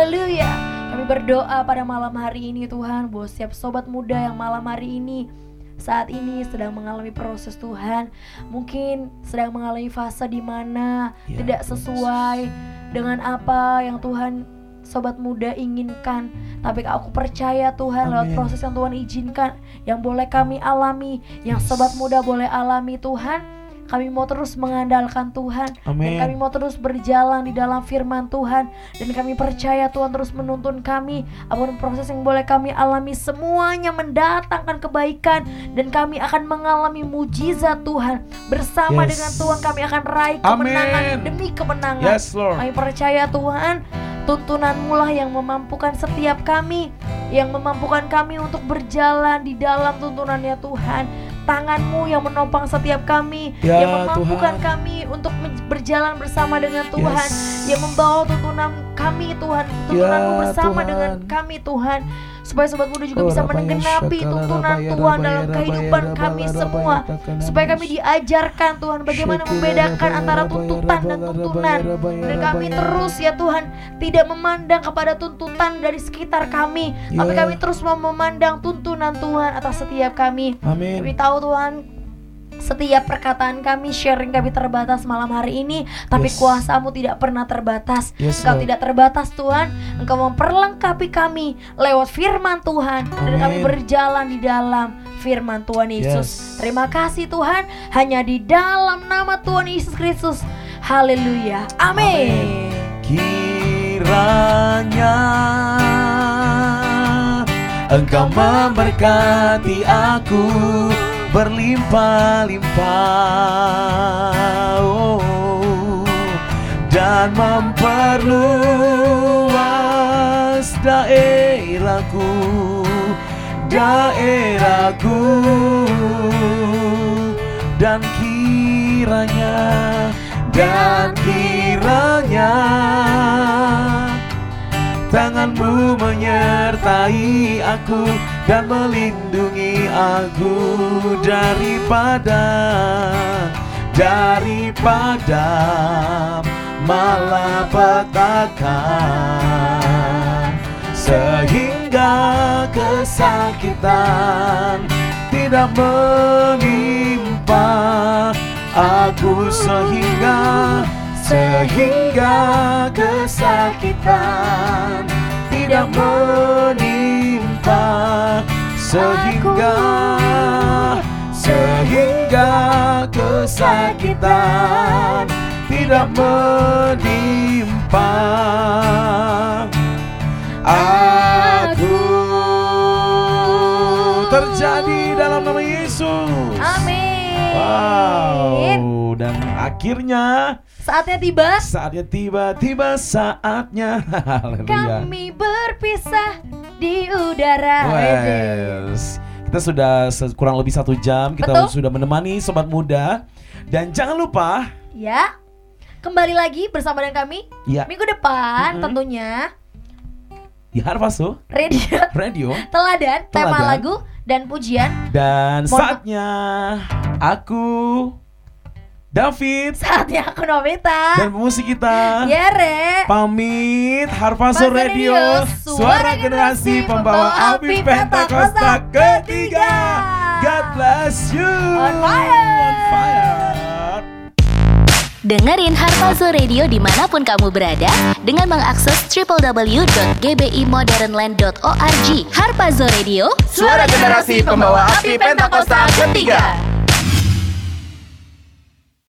Haleluya. Kami berdoa pada malam hari ini Tuhan buat setiap sobat muda yang malam hari ini saat ini sedang mengalami proses Tuhan, mungkin sedang mengalami fase di mana Ya, tidak sesuai dengan apa yang Tuhan sobat muda inginkan. Tapi aku percaya Tuhan lewat Amin. proses yang Tuhan izinkan, yang boleh kami alami, yang sobat muda boleh alami Tuhan. Kami mau terus mengandalkan Tuhan. Dan Amin. kami mau terus berjalan di dalam firman Tuhan. Dan kami percaya Tuhan terus menuntun kami. Apa pun proses yang boleh kami alami semuanya mendatangkan kebaikan. Dan kami akan mengalami mujizat Tuhan. Bersama Yes. dengan Tuhan kami akan raih kemenangan demi kemenangan. Yes Lord. Kami percaya Tuhan tuntunanmu lah yang memampukan setiap kami Yang memampukan kami untuk berjalan di dalam tuntunannya Tuhan Tanganmu yang menopang setiap kami Ya, Yang memampukan Tuhan. kami untuk berjalan bersama dengan Tuhan Yes. Yang membawa tuntunan kami Tuhan Tuntunanmu Ya, bersama Tuhan. dengan kami Tuhan Supaya sobat muda juga Oh, bisa menggenapi tuntunan Tuhan dalam kehidupan kami semua Supaya kami diajarkan Tuhan bagaimana membedakan antara tuntutan dan tuntunan Dan kami terus ya Tuhan tidak memandang kepada tuntutan dari sekitar kami Tapi Ya. kami terus memandang tuntunan Tuhan atas setiap kami Kami tahu Tuhan setiap perkataan kami, sharing kami terbatas malam hari ini. Tapi Yes. kuasamu tidak pernah terbatas. Yes, Engkau Lord. tidak terbatas Tuhan. Engkau memperlengkapi kami lewat firman Tuhan. Dan kami berjalan di dalam firman Tuhan Yesus. Yes. Terima kasih Tuhan. Hanya di dalam nama Tuhan Yesus Kristus. Haleluya. Amin. Kiranya Engkau memberkati aku berlimpah-limpah. Oh, dan memperluas daerahku daerahku. Dan kiranya dan kiranya tanganmu menyertai aku dan melindungi aku daripada daripada malapetaka. Sehingga kesakitan tidak menimpa aku sehingga sehingga kesakitan tidak menimpa sehingga sehingga kesakitan tidak menimpa aku terjadi dalam nama Yesus. Amin. Wow, dan akhirnya Saatnya tiba. saatnya tiba, tiba saatnya. Haleluya. Kami berpisah di udara. Wes. Kita sudah kurang lebih satu jam kita Betul. sudah menemani sobat muda dan jangan lupa Ya. Kembali lagi bersama dengan kami ya minggu depan Mm-mm. tentunya di Harpaso radio Radio teladan, tema Teladan. lagu dan pujian dan Mohon- saatnya aku David saatnya aku Novita dan musik kita ya re pamit Harpaso Harpazo Radio Radio, suara generasi pembawa api Pentakosta ketiga God bless you On fire. On fire. Dengerin Harpazo Radio di mana pun kamu berada dengan mengakses www.gbimodernland.org. Harpazo Radio, Suara generasi pembawa api Pentakosta ketiga.